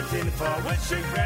hunting for what she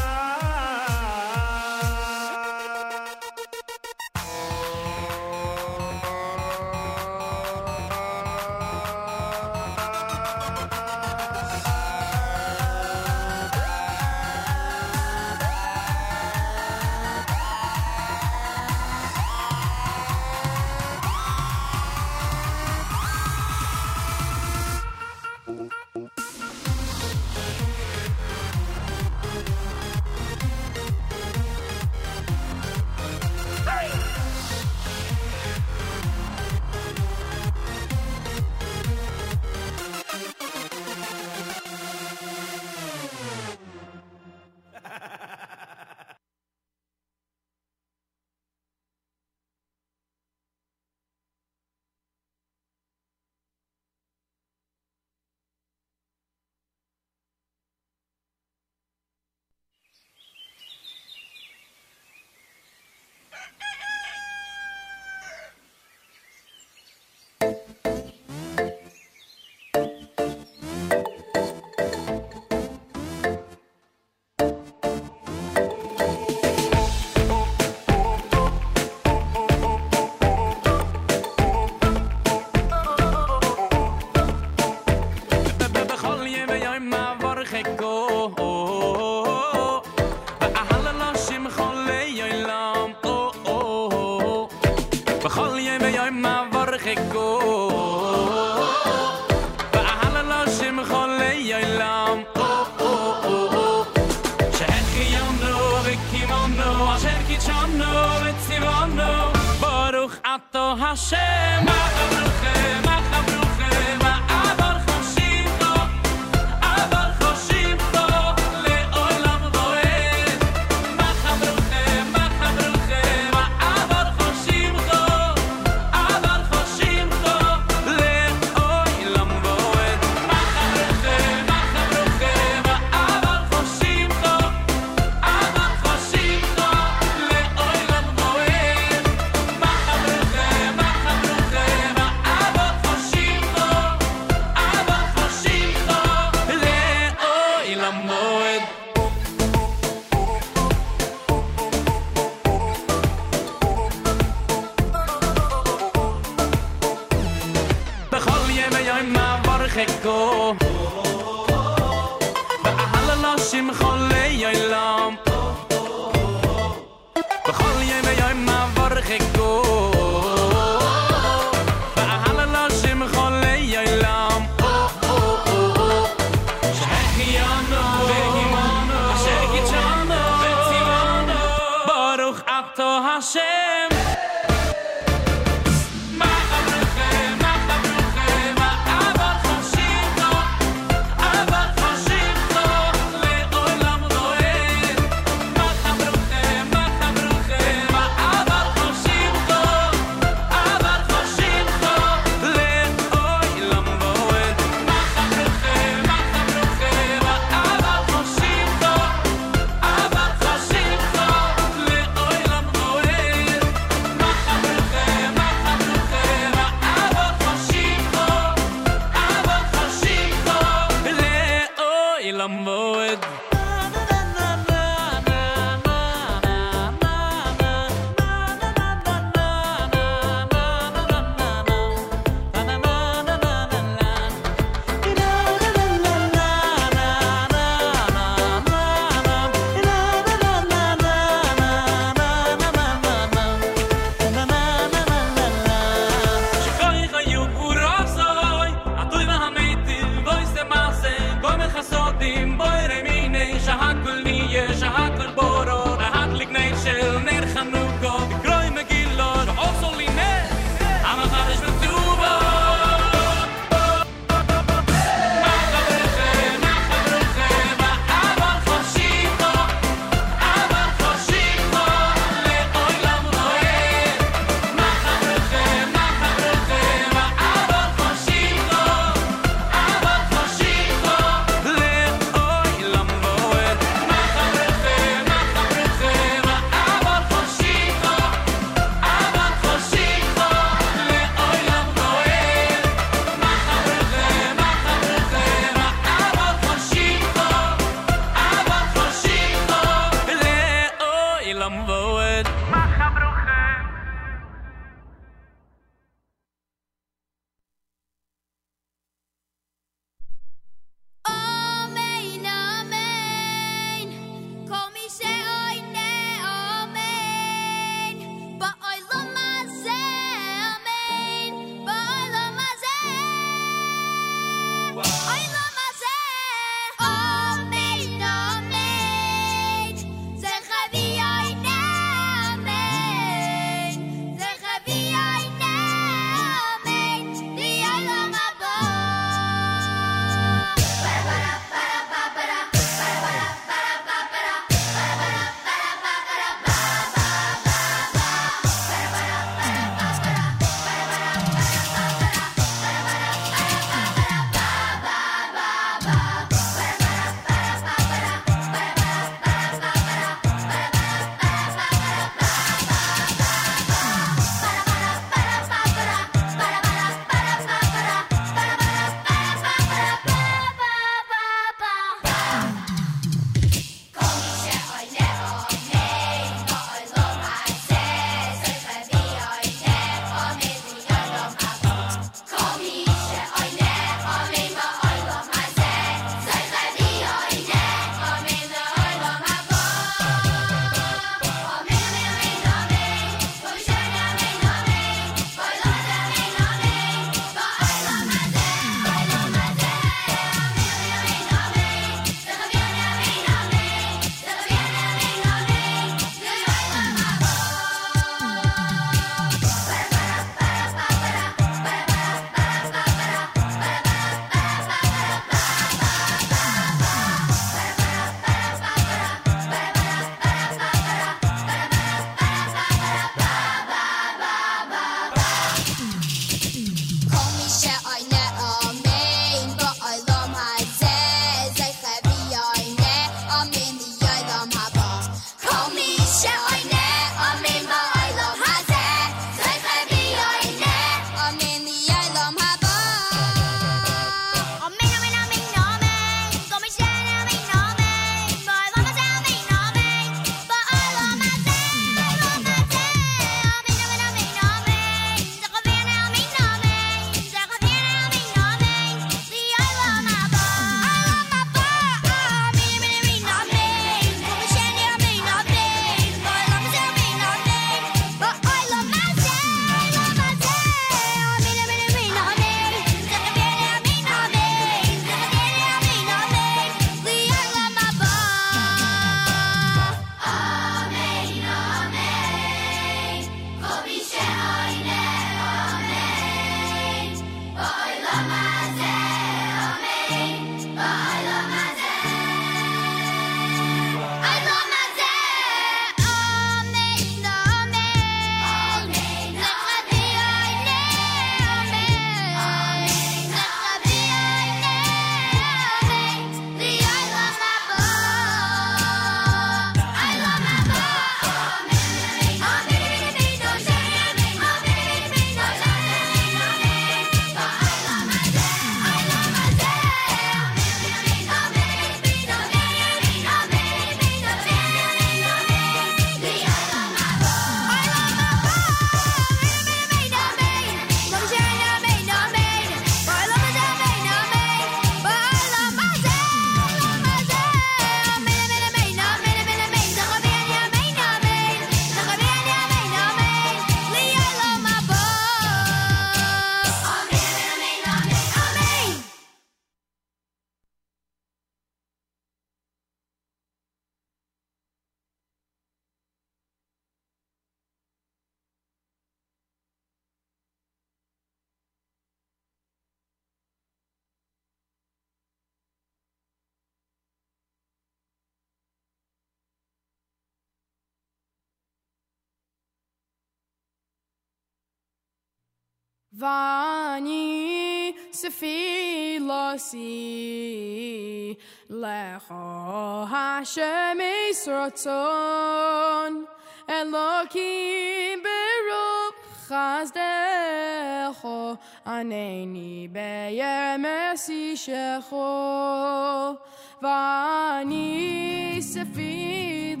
Yisroton Elokim Beruch Chazdecho Aneni Beyer Mercy Shecho Vani Sefilosi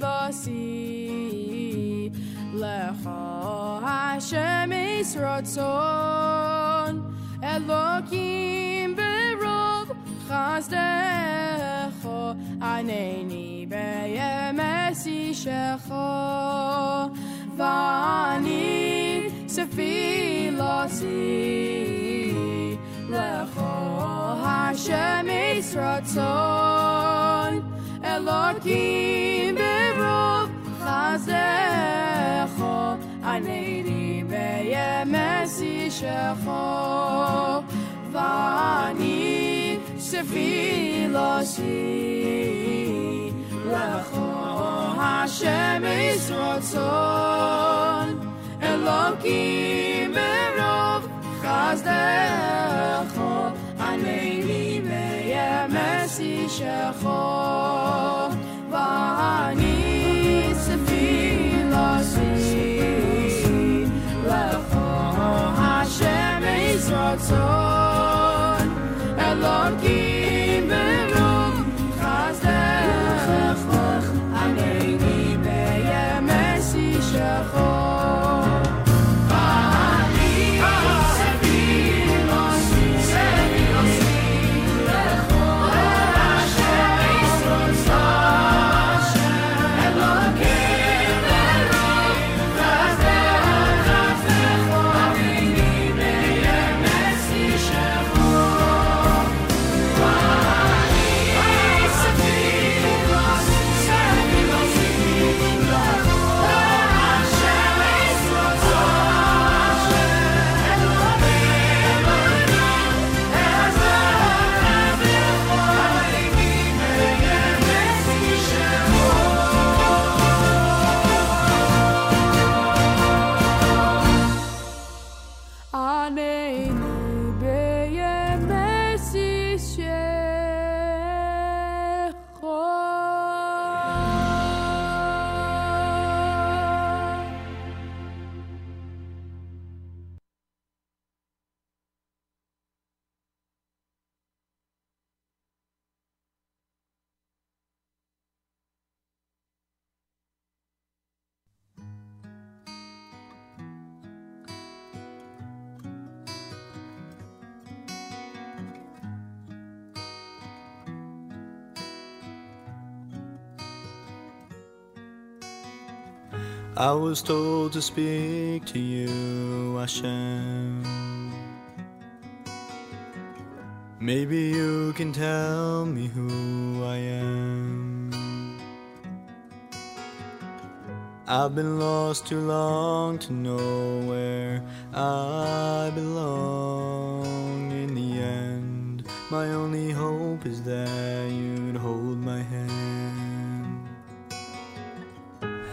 Lecho Hashem Yisroton Elokim Beruch Shecho Vani Sefilosi Lecho Hashem Yisroton Elokim Beruch Chazecho Aneni Beyemesi Shecho Vani Sefilosi Lecho Hashem Yisroton Elokim Berov Chazdecho Aneni Beyemesi Shecho Vani Sefilosi Lecho Hashem Yisroton I was told to speak to you, Hashem. Maybe you can tell me who I am. I've been lost too long to know where I belong in the end. My only hope is that you'd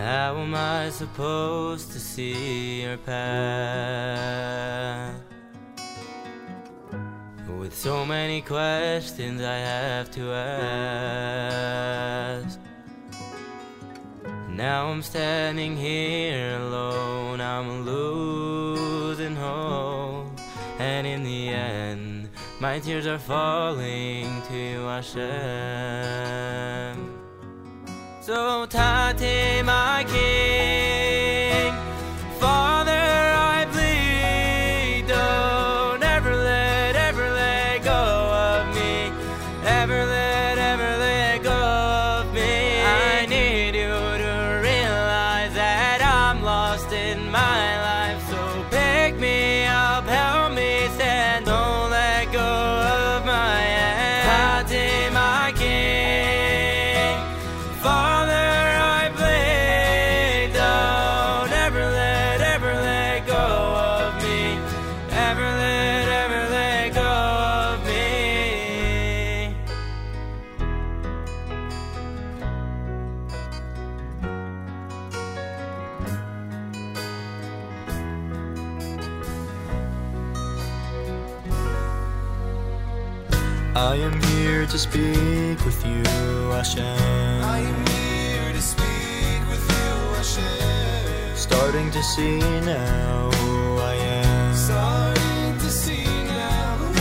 How am I supposed to see your path? With so many questions I have to ask. Now I'm standing here alone, I'm losing hope. And in the end, my tears are falling to Hashem. So Tate, my King, see now who I am. Starting to see now who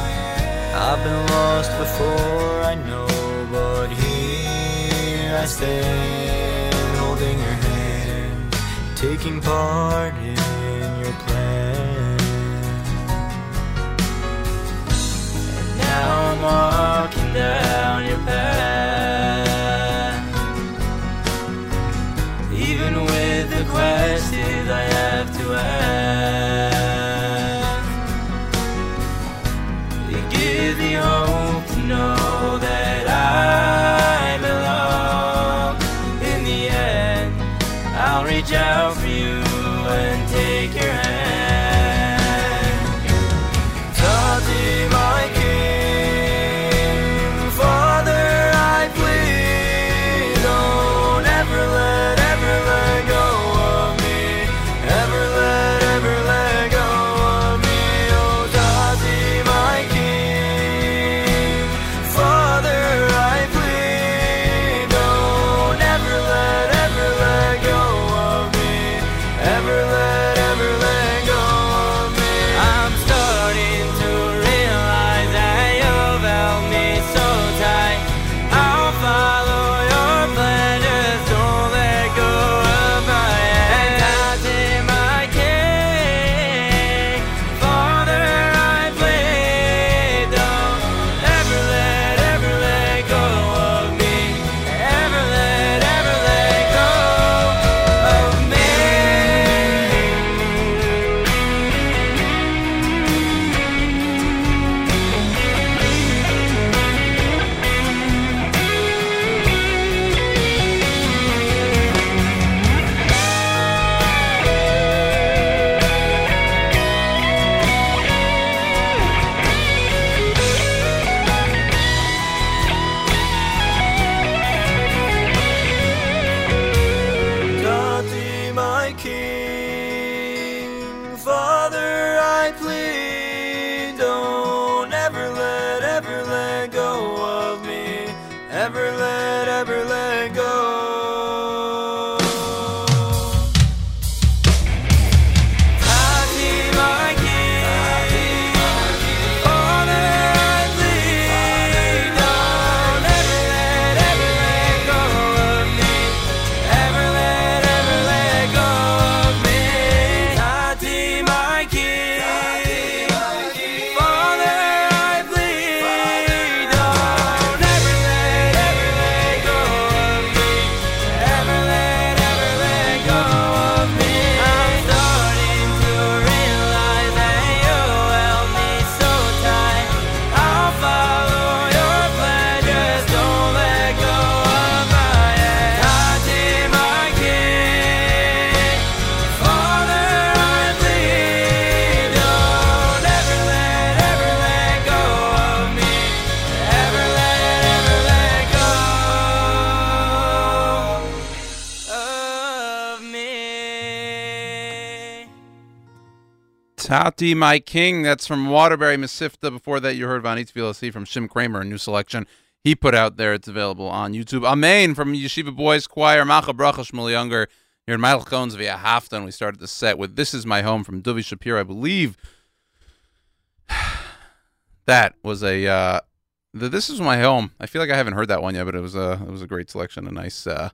I am. I've been lost before, I know, but here I stand, holding your hand, taking part Tati, my king. That's from Waterbury, Mesivta. Before that, you heard Vanit VLC from Shim Craimer, a new selection he put out there. It's available on YouTube. Amen from Yeshiva Boys Choir. Macha Bracha Shmuel Younger. You're in Michael Cohen's via Halfton. We started the set with This Is My Home from Duvi Shapiro, I believe. that was a uh the This Is My Home. I feel like I haven't heard that one yet, but it was a it was a great selection, a nice uh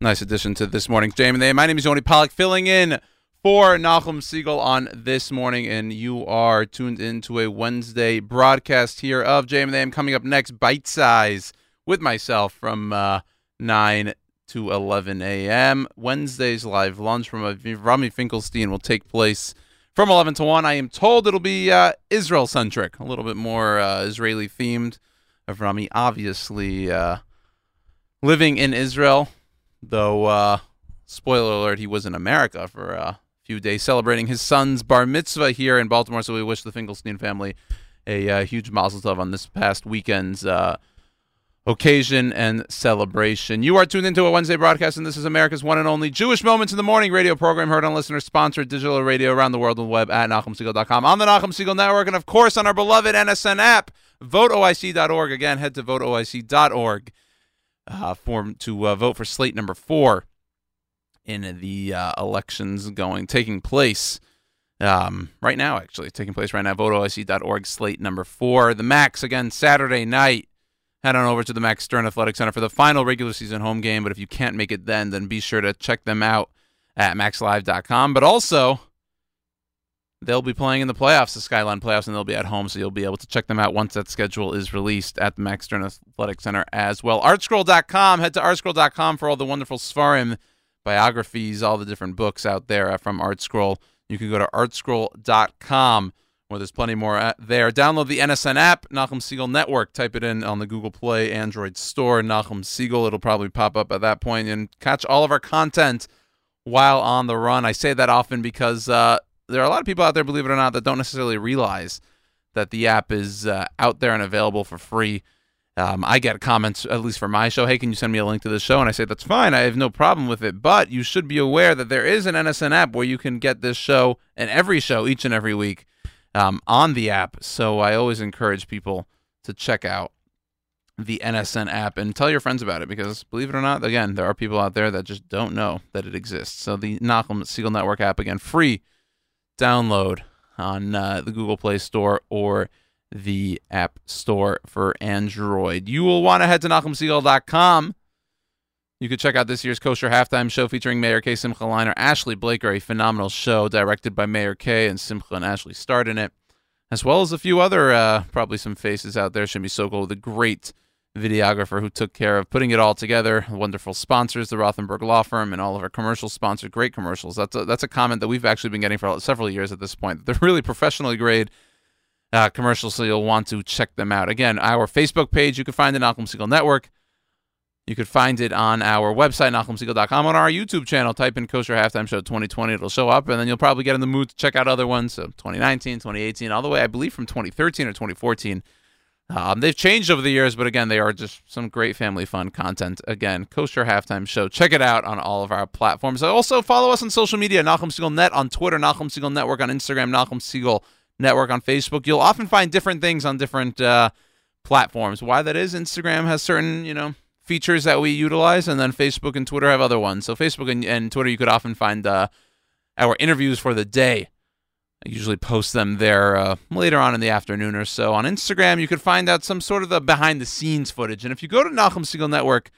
nice addition to this morning's Jam and My name is Yoni Pollock, filling in for Nachum Segal on this morning, and you are tuned into a Wednesday broadcast here of. I'm coming up next, Bite Size, with myself from uh, 9 to 11 a.m. Wednesday's live lunch from uh, Rami Finkelstein will take place from 11 to 1. I am told it'll be uh, Israel centric, a little bit more uh, Israeli themed. Of Rami, obviously uh, living in Israel, though. Uh, spoiler alert: he was in America for a few days celebrating his son's bar mitzvah here in Baltimore. So we wish the Finkelstein family a uh, huge mazel tov on this past weekend's uh, occasion and celebration. You are tuned into a Wednesday broadcast, and this is America's one and only Jewish Moments in the Morning radio program, heard on listener-sponsored digital radio around the world on the web at NachumSegal.com, on the Nachum Segal Network, and of course on our beloved NSN app. VoteOIC.org. Again, head to VoteOIC.org uh, for, to uh, vote for slate number four in the uh, elections going taking place um, right now. Actually, taking place right now. VoteOIC.org. Slate number four. The Macs again Saturday night. Head on over to the Max Stern Athletic Center for the final regular season home game. But if you can't make it then, then be sure to check them out at maxlive.com. But also, they'll be playing in the playoffs, the Skyline playoffs, and they'll be at home, so you'll be able to check them out once that schedule is released at the Max Stern Athletic Center as well. Artscroll.com. Head to artscroll.com for all the wonderful Svarim biographies, all the different books out there uh, from Artscroll. You can go to artscroll.com where there's plenty more there. Download the NSN app, Nachum Segal Network. Type it in on the Google Play Android store, Nachum Segal. It'll probably pop up at that point and catch all of our content while on the run. I say that often because uh, there are a lot of people out there, believe it or not, that don't necessarily realize that the app is uh, out there and available for free. Um, I get comments, at least for my show, hey, can you send me a link to this show? And I say, that's fine. I have no problem with it. But you should be aware that there is an NSN app where you can get this show and every show each and every week um, on the app. So I always encourage people to check out the NSN app and tell your friends about it because, believe it or not, again, there are people out there that just don't know that it exists. So the Nachum Segal Network app, again, free download on uh, the Google Play Store or the App Store for Android. You will want to head to NachumSegal.com. You could check out this year's Kosher Halftime Show featuring Meir Kay. Simcha Leiner, Ashley Blaker, a phenomenal show directed by Meir Kay. and Simcha and Ashley starred in it, as well as a few other, uh, probably some faces out there. Shimi Sokol, the great videographer who took care of putting it all together. Wonderful sponsors, the Rothenberg Law Firm, and all of our commercial sponsors. great commercials. That's a, that's a comment that we've actually been getting for several years at this point. They're really professionally grade uh, commercials, so you'll want to check them out. Again, our Facebook page, you can find the Nachum Segal Network. You could find it on our website, NachumSegal.com, on our YouTube channel. Type in Kosher Halftime Show 2020. It'll show up, and then you'll probably get in the mood to check out other ones. So 2019, 2018, all the way, I believe, from 2013 or 2014. Um, they've changed over the years, but again, they are just some great family fun content. Again, Kosher Halftime Show. Check it out on all of our platforms. Also, follow us on social media, Nachum Segal Net on Twitter, Nachum Segal Network on Instagram, Nachum Segal Network on Facebook. You'll often find different things on different uh, platforms. Why that is, Instagram has certain, you know, features that we utilize, and then Facebook and Twitter have other ones. So Facebook and, and Twitter, you could often find uh, our interviews for the day. I usually post them there uh, later on in the afternoon or so. On Instagram, you could find out some sort of the behind the scenes footage. And if you go to Nachum Segal Network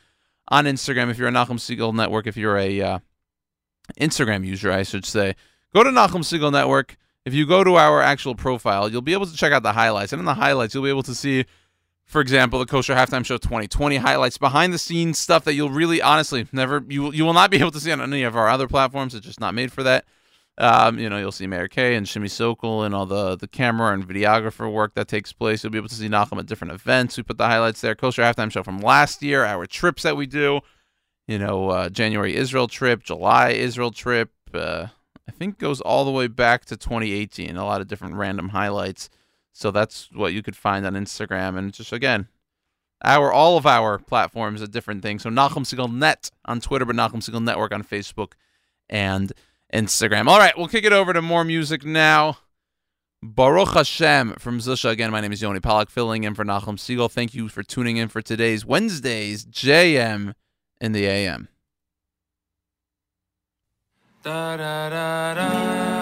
on Instagram, if you're a Nachum Segal Network, if you're a uh, Instagram user, I should say, go to Nachum Segal Network. If you go to our actual profile, you'll be able to check out the highlights. And in the highlights, you'll be able to see, for example, the Kosher Halftime Show 2020 highlights, behind the scenes stuff that you'll really, honestly, never you you will not be able to see on any of our other platforms. It's just not made for that. Um, you know, you'll see Meir Kay and Shimmy Sokol and all the the camera and videographer work that takes place. You'll be able to see Nachum at different events. We put the highlights there. Kosher Halftime Show from last year, our trips that we do. You know, uh, January Israel trip, July Israel trip. Uh, I think goes all the way back to 2018. A lot of different random highlights. So that's what you could find on Instagram. And just again, our all of our platforms are different things. So Nachum Segal Net on Twitter, but Nachum Segal Network on Facebook and Instagram. All right, we'll kick it over to more music now. Baruch Hashem from Zusha. Again, my name is Yoni Pollock, filling in for Nachum Segal. Thank you for tuning in for today's Wednesday's JM in the AM. Da da da da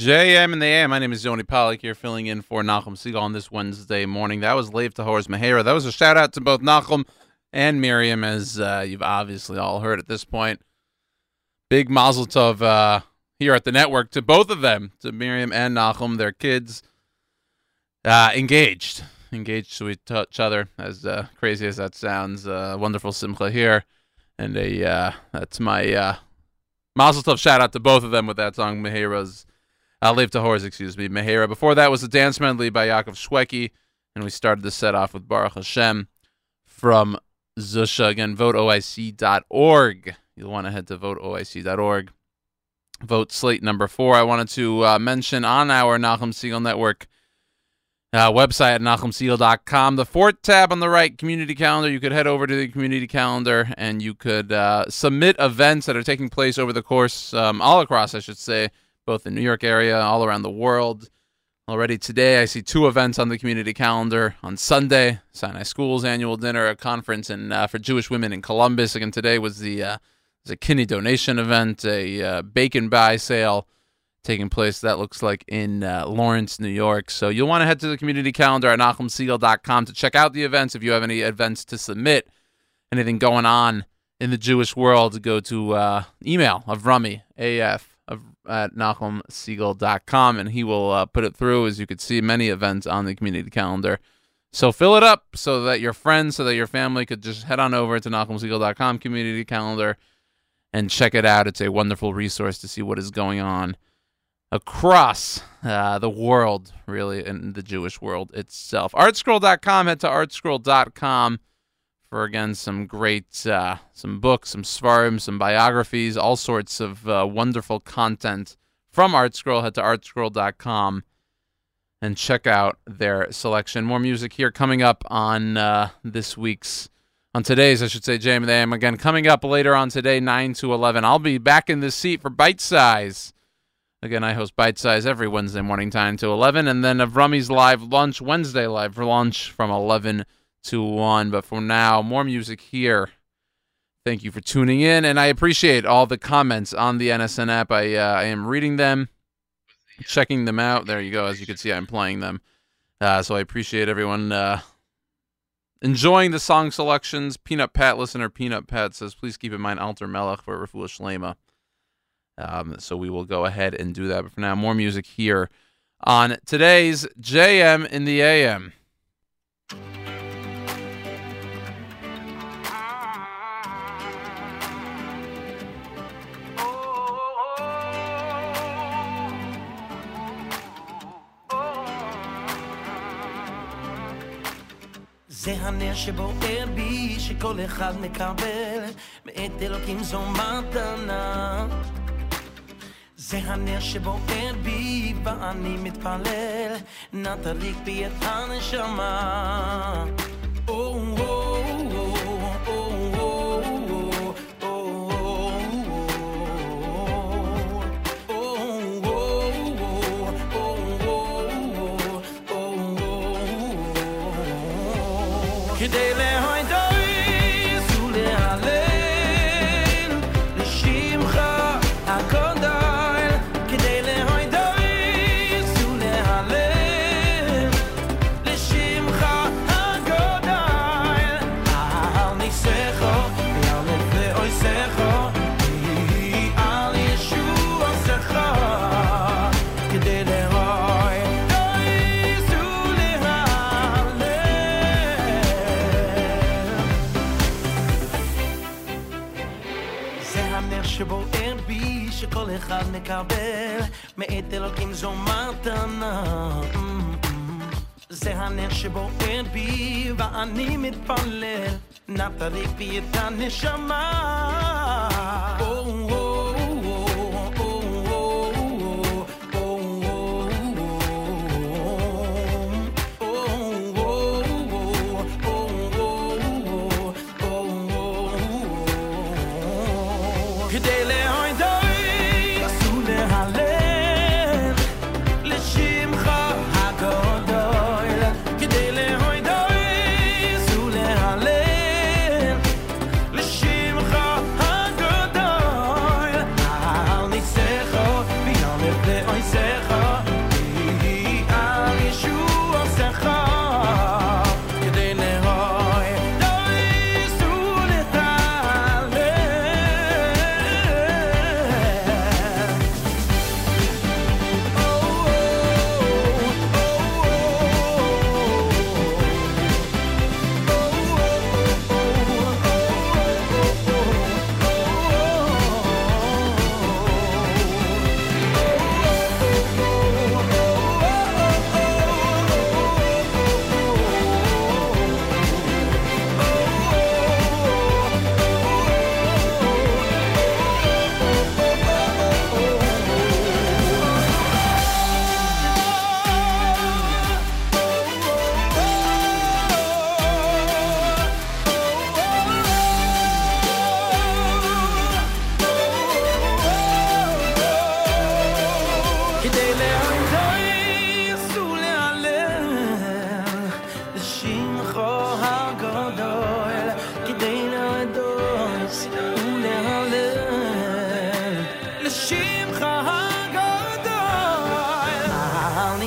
JM and the AM. My name is Yoni Pollock here, filling in for Nachum Segal on this Wednesday morning. That was Lev Tahor's Mahera. That was a shout out to both Nachum and Miriam, as uh, you've obviously all heard at this point. Big mazel tov uh, here at the network to both of them, to Miriam and Nachum, their kids, uh, engaged, engaged to each other. As uh, crazy as that sounds, uh, wonderful simcha here, and a uh, that's my mazel tov shout out to both of them with that song Mahera's. Uh, Lev Tahor's, excuse me, Mehera. Before that was a dance medley by Yaakov Shweki, and we started the set off with Baruch Hashem from Zusha. Again, voteoic.org. You'll want to head to voteoic.org. Vote slate number four. I wanted to uh, mention on our Nachum Segal Network uh, website at nachumsegal.com. The fourth tab on the right, community calendar. You could head over to the community calendar and you could uh, submit events that are taking place over the course, um, all across, I should say, both in New York area, all around the world. Already today, I see two events on the community calendar. On Sunday, Sinai School's annual dinner, a conference in, uh, for Jewish women in Columbus. Again, today was the uh, was a kidney donation event, a uh, bacon buy sale taking place. That looks like in uh, Lawrence, New York. So you'll want to head to the community calendar at NachumSegal.com to check out the events. If you have any events to submit, anything going on in the Jewish world, go to uh, email of Rummy AF at NachumSegal.com and he will uh, put it through. As you could see, many events on the community calendar. So fill it up so that your friends, so that your family could just head on over to NachumSegal.com community calendar and check it out. It's a wonderful resource to see what is going on across uh, the world, really, in the Jewish world itself. Artscroll.com, head to artscroll.com for, again, some great, uh, some books, some svarim, some biographies, all sorts of uh, wonderful content from Artscroll. Head to artscroll.com and check out their selection. More music here coming up on uh, this week's, on today's, I should say, JM and AM. Again, coming up later on today, 9 to 11. I'll be back in this seat for Bite Size. Again, I host Bite Size every Wednesday morning, 10 to 11, and then Rummy's Live Lunch, Wednesday Live for lunch from 11 to 1. But for now, more music here. Thank you for tuning in, and I appreciate all the comments on the NSN app. I, uh, I am reading them, checking them out. There you go. As you can see, I'm playing them. Uh, so I appreciate everyone uh, enjoying the song selections. Peanut Pat listener Peanut Pat says, please keep in mind Alter Melech for Rafua Shlema. Um, so we will go ahead and do that. But for now, more music here on today's JM in the AM. זה הנר שבוער בי, שכל אחד מקבל מאת אלוקים זו מתנה. זה הנר שבוער בי, ואני מתפלל, נא תדליק בי את הנשמה. או, או, מקבל, מאת אלוקים זו מתנה. זה הנר שבוער בי, ואני מתפלל, נא תריק בי את הנשמה. או, או,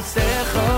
ניצחון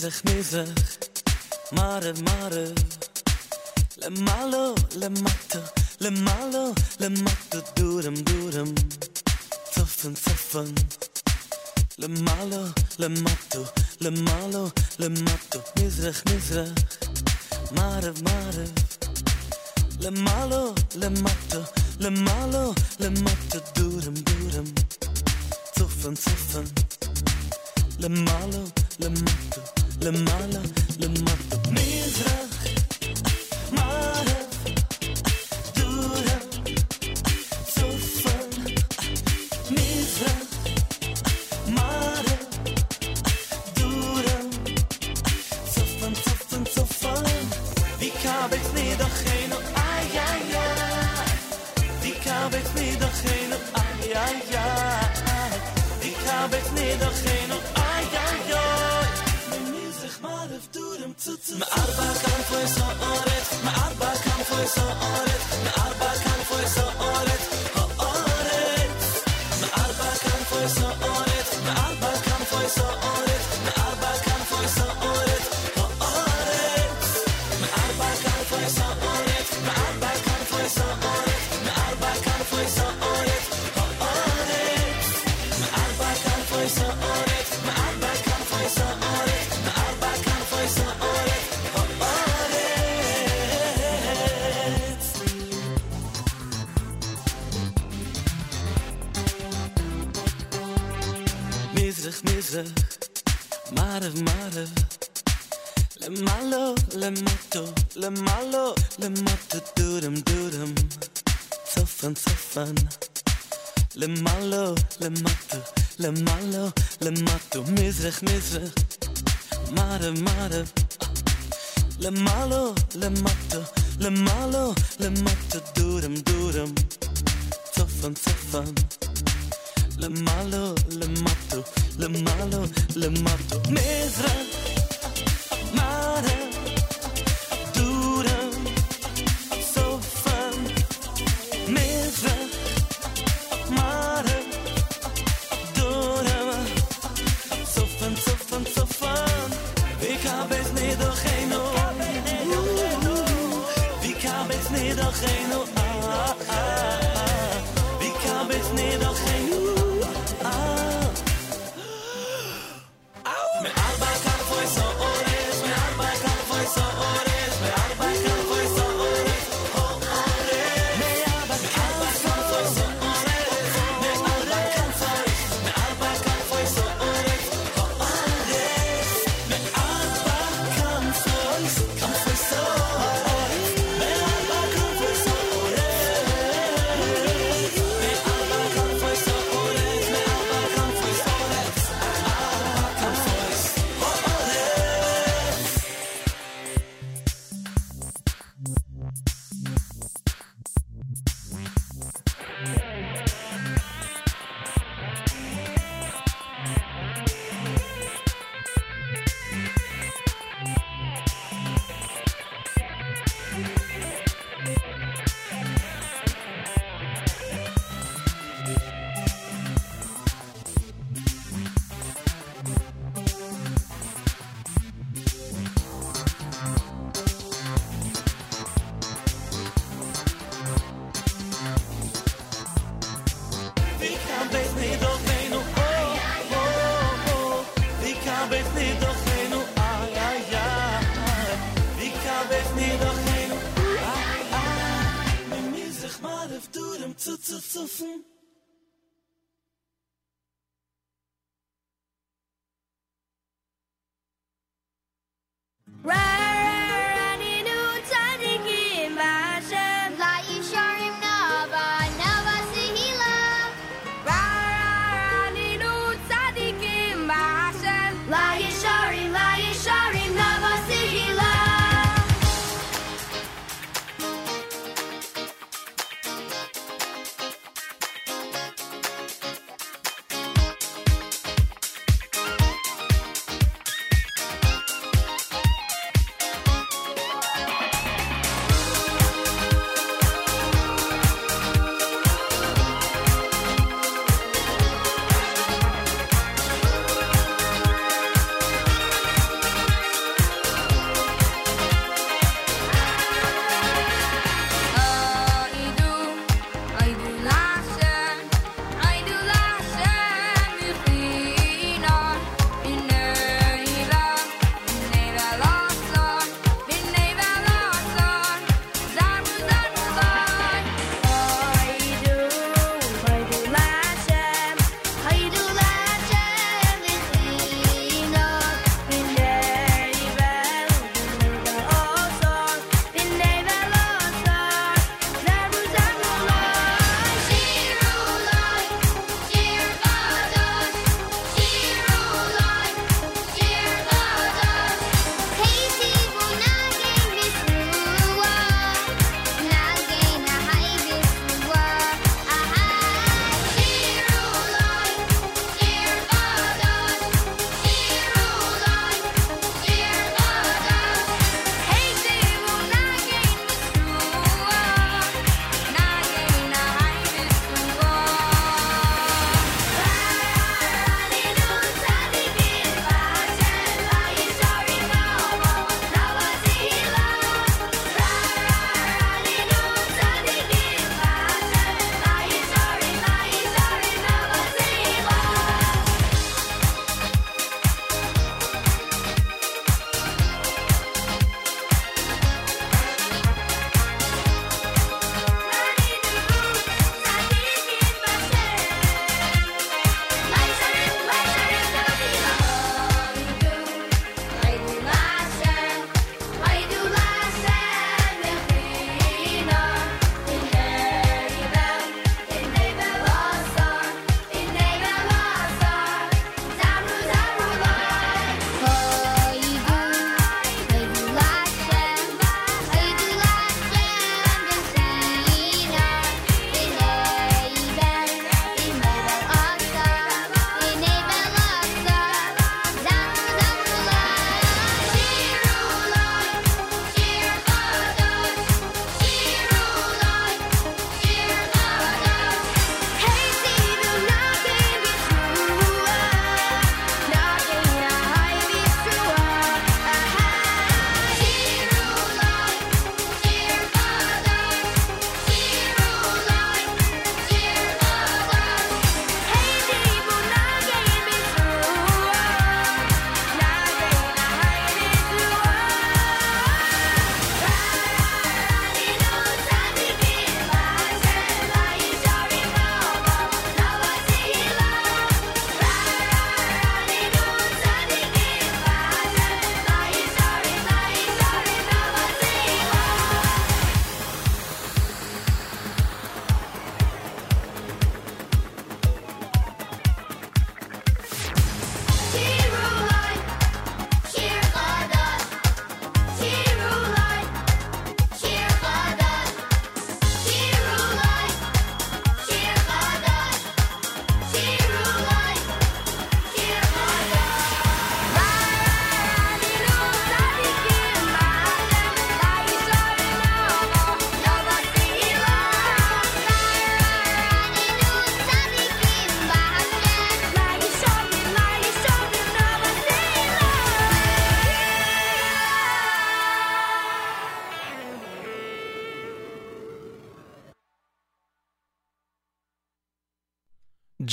mezig, mezig. Le malo, le matto, le malo, le matto, durum, durum, toffen, toffen. Le malo, le matto, le malo, le matto, mezig, mezig, mare, mare. Le malo, le matto, le malo, le matto, durum, durum, toffen, toffen. Le malo, le matto. le mala, le mata. Misra.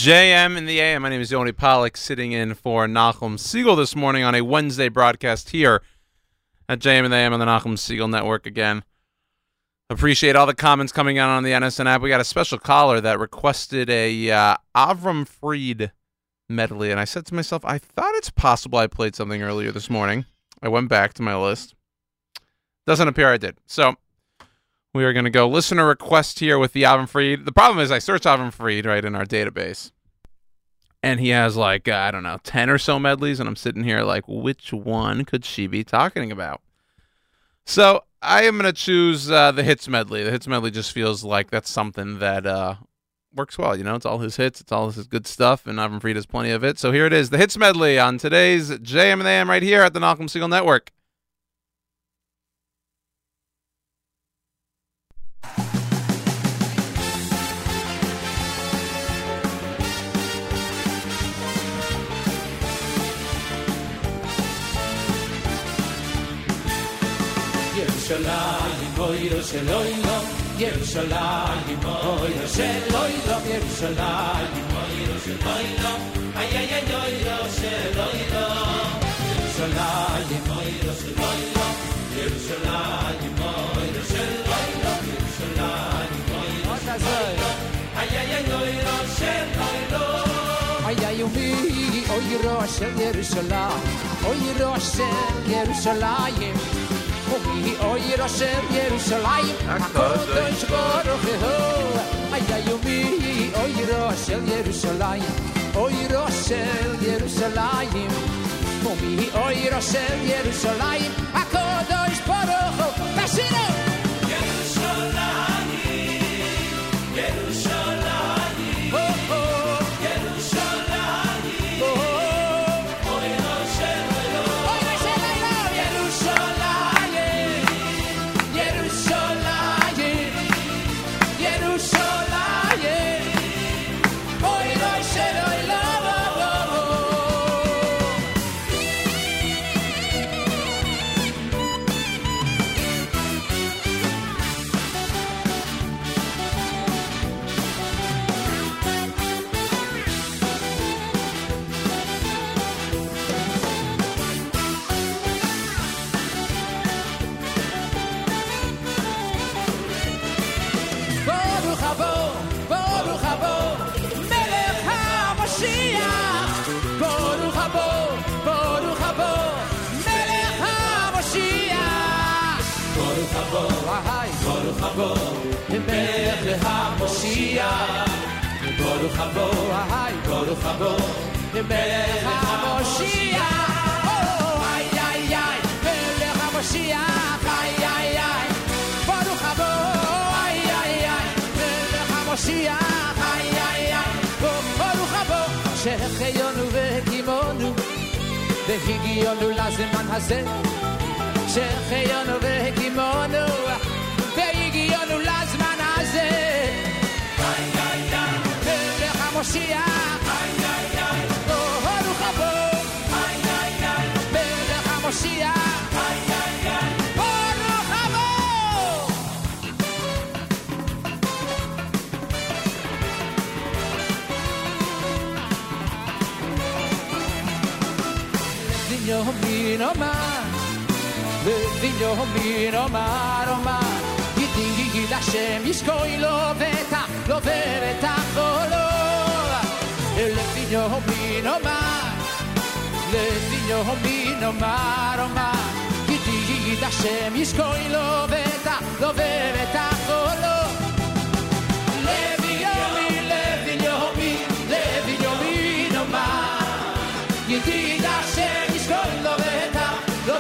JM in the AM. My name is Yoni Pollock, sitting in for Nachum Segal this morning on a Wednesday broadcast here at JM in the AM on the Nachum Segal Network again. Appreciate all the comments coming out on the NSN app. We got a special caller that requested a uh, Avram Fried medley, and I said to myself, I thought it's possible I played something earlier this morning. I went back to my list. Doesn't appear I did. So we are going to go listener request here with the Avram Fried. The problem is I searched Avram Fried right in our database, and he has like uh, I don't know ten or so medleys, and I'm sitting here like, which one could she be talking about? So I am going to choose uh, the hits medley. The hits medley just feels like that's something that uh, works well. You know, it's all his hits, it's all his good stuff, and Avram Fried has plenty of it. So here it is, the hits medley on today's JM and AM right here at the Nachum Segal Network. ירושלים, אוי של אוילום, ירושלים, אוי של אוילום, ירושלים, אוי של אוילום, איי איי איי אוי של אוילום, ירושלים, אוי של אוילום, ירושלים, אוי של אוילום, ירושלים, אוי של אוילום, איי איי איי אוי של אוילום. Ay ay umi, oy roshel Yerushalayim, oy roshel Yerushalayim. ki oyr shel yerushalayim. A kodesh baruch hu. Ay ay mi oyr shel yerushalayim. Oyr shel yerushalayim. Ki oyr shel yerushalayim. A baruch המשיח. ברוך הבא, ברוך הבא, מלך. או, איי, איי, איי, מלך המשיח, איי, איי, איי. ברוך הבא, איי, איי, איי, מלך המשיח, איי, איי, איי. ברוך הבא, שהחיינו והקימונו, והגיענו לזמן הזה. שהחיינו והקימונו, αποσία Το ρούχα πω Μπέλα χαμοσία. Δίνιο μήνωμα. Δίνιο μήνωμα Ρωμά Γιτή γιγίλα σε μισκόι Λοβέτα, λοβέρετα χολό veta, lo veta cholo. El vigno mino ma, le vigno mino ma, Roma. Yiti Hashem yishkoi lo veta, lo veta cholo. Le vigno mi, le vigno mi, le vigno mino ma. Yiti Hashem yishkoi lo veta, lo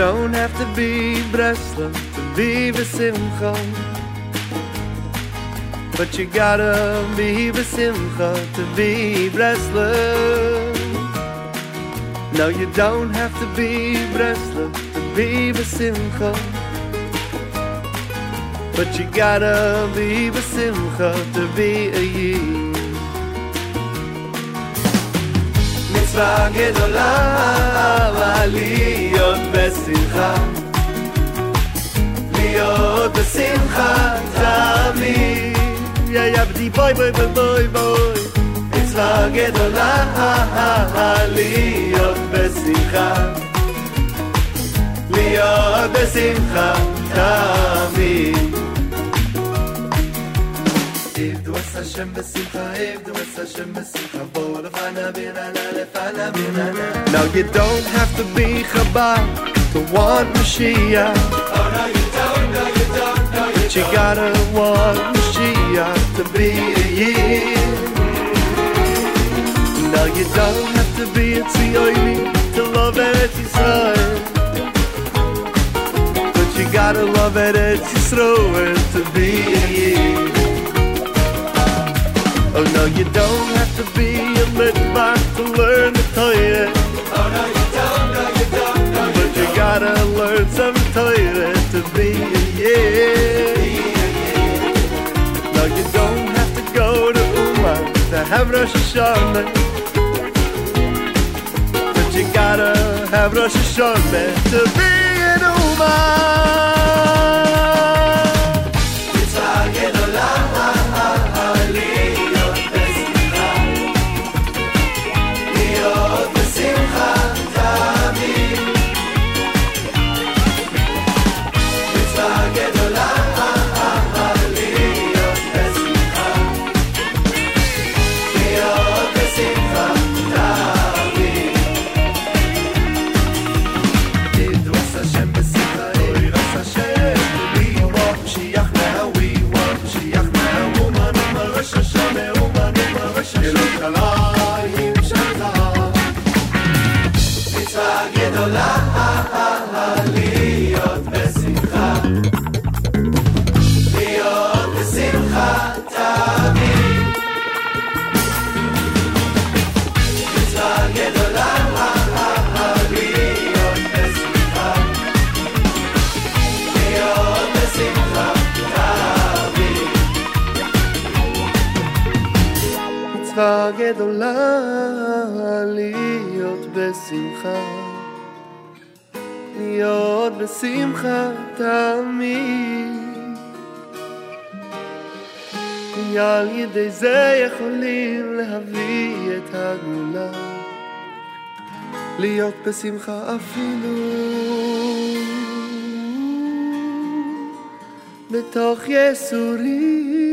don't have to be Breslov to be Besimcha. But you gotta be Besimcha to be Breslov. No, you don't have to be Breslov to be Besimcha. But you gotta be Besimcha to be a Yid. מצווה גדולה להיות בשמחה להיות בשמחה תמיד יא יא בדי בוי בוי בוי בוי בוי מצווה גדולה להיות בשמחה להיות בשמחה תמיד עבדו את השם בשמחה, עבדו את השם בשמחה, בואו לפנה בירנה, לפנה בירנה. Now you don't have to be Chabad to want Mashiach Oh no you don't, no you don't, no you But you gotta want Mashiach to be a Yid Now you don't have to be a Tzioini to love Eretz Yisrael But you gotta love Eretz Yisrael to be a Yid Oh no, you don't have to be a midwife to learn the toilet. Oh no, you don't, no, you don't, no, you But you don't. gotta learn some toilet to be a yeah. No, you don't have to go to Uman to have Rosh Hashanah. But you gotta have Rosh Hashanah to be an Uman. It's all in a שמחה תמיד. על ידי זה יכולים להביא את הגולה, להיות בשמחה אפילו בתוך יסורים.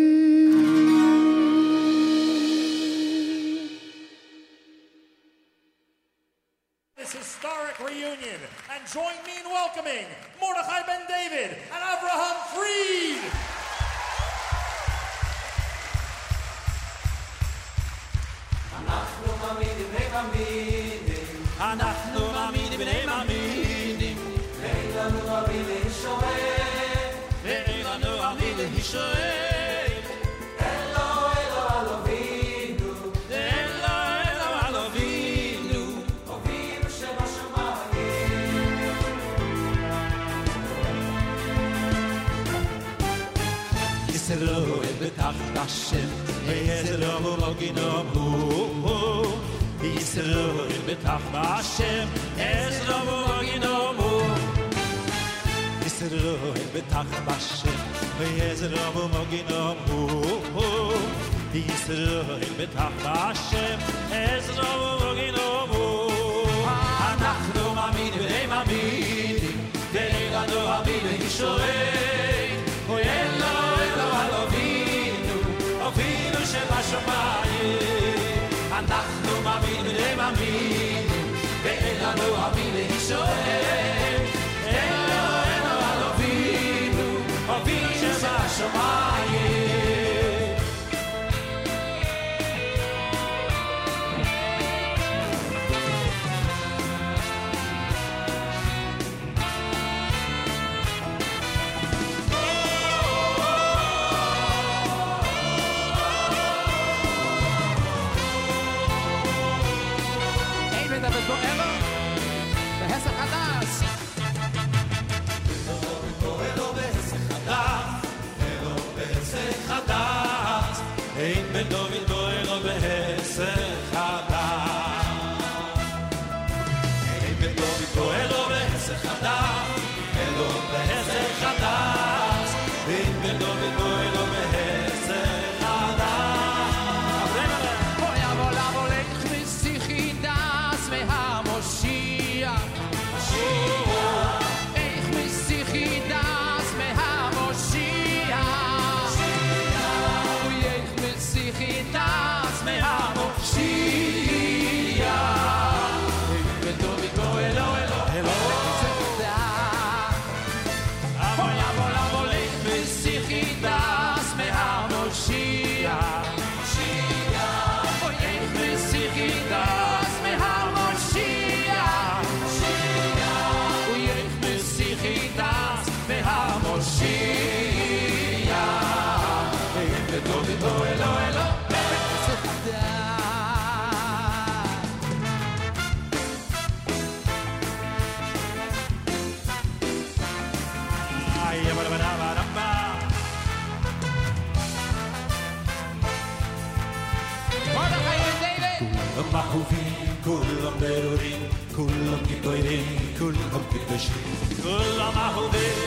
Berurin, Kulam ki toirin, Kulam ki toirin, Kulam ki toirin,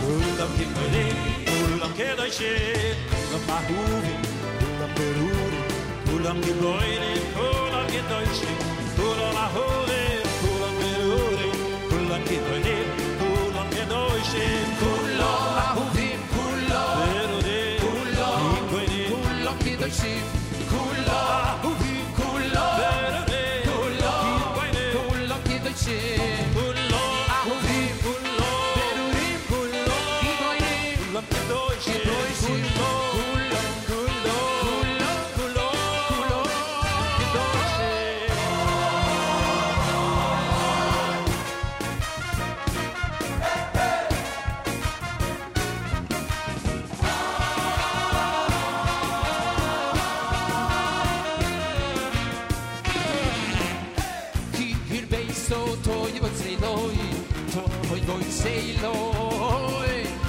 Kulam ki toirin, Kulam ki toirin, Kulam ki toirin, Kulam ki toirin, Kulam ki toirin, Kulam ki toirin, Kulam ki Kulam ki Kulam ki Kulam shit. sei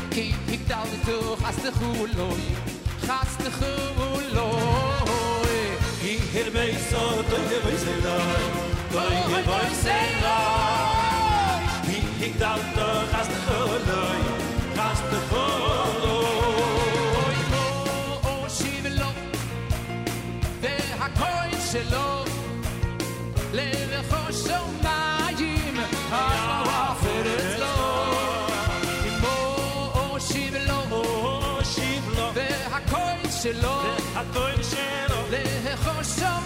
ki ik dal du hast de khuloy hast de khuloy ki her mei so du her mei sei loy vay ki ik dal du hast de khuloy hast du khuloy o shivlo ve hakoy shelo hakoy shelo hakoy shelo le khosho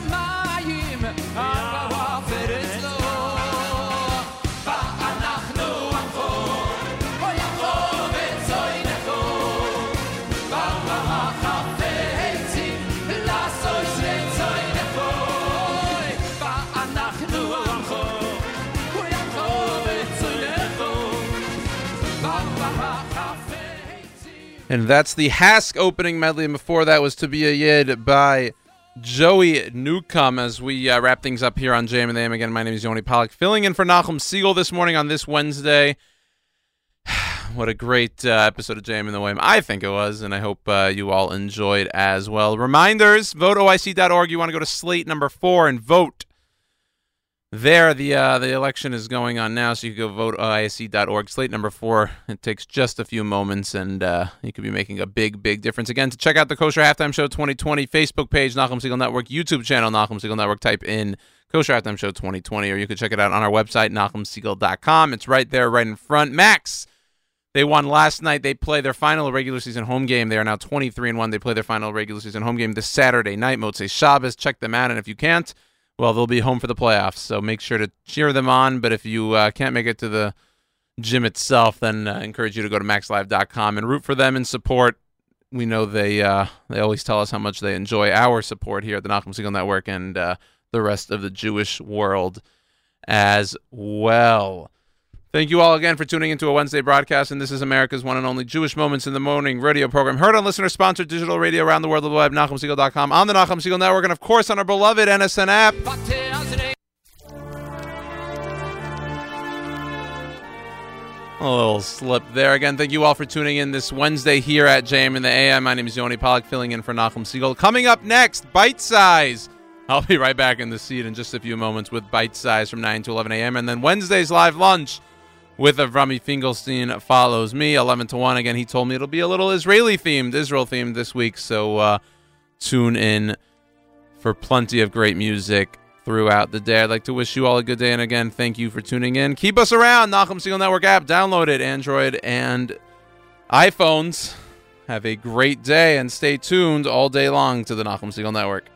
And that's the Hask opening medley. And before that was To Be a Yid by Joey Newcomb as we uh, wrap things up here on JM and the AM. Again, my name is Yoni Pollock, filling in for Nachum Segal this morning on this Wednesday. what a great uh, episode of JM and the AM. I think it was, and I hope uh, you all enjoyed as well. Reminders voteoic.org. You want to go to slate number four and vote. There, the uh, the election is going on now, so you can go vote ISC.org. Slate number four. It takes just a few moments, and uh, you could be making a big, big difference. Again, to check out the Kosher Halftime Show 2020 Facebook page, Nachum Segal Network, YouTube channel, Nachum Segal Network, type in Kosher Halftime Show 2020, or you could check it out on our website, NachumSegal.com. It's right there, right in front. Macs, they won last night. They play their final regular season home game. They are now 23 and 1. They play their final regular season home game this Saturday night, Motzei Shabbos. Check them out, and if you can't, well, they'll be home for the playoffs, so make sure to cheer them on. But if you uh, can't make it to the gym itself, then uh, encourage you to go to maxlive.com and root for them and support. We know they uh, they always tell us how much they enjoy our support here at the Nachum Segal Network and uh, the rest of the Jewish world as well. Thank you all again for tuning into a Wednesday broadcast, and this is America's one and only Jewish Moments in the Morning radio program, heard on listener-sponsored digital radio around the world the web, NachumSegal.com, on the Nachum Segal Network, and of course on our beloved NSN app. A little slip there. Again, thank you all for tuning in this Wednesday here at JM in the AM. My name is Yoni Pollock, filling in for Nachum Segal. Coming up next, Bite Size. I'll be right back in the seat in just a few moments with Bite Size from 9 to 11 a.m. And then Wednesday's live lunch with Avrami Fingelstein follows me 11 to 1. Again, he told me it'll be a little Israeli themed, Israel themed this week. So uh, tune in for plenty of great music throughout the day. I'd like to wish you all a good day. And again, thank you for tuning in. Keep us around. Nachum Segal Network app. Download it, Android and iPhones. Have a great day and stay tuned all day long to the Nachum Segal Network.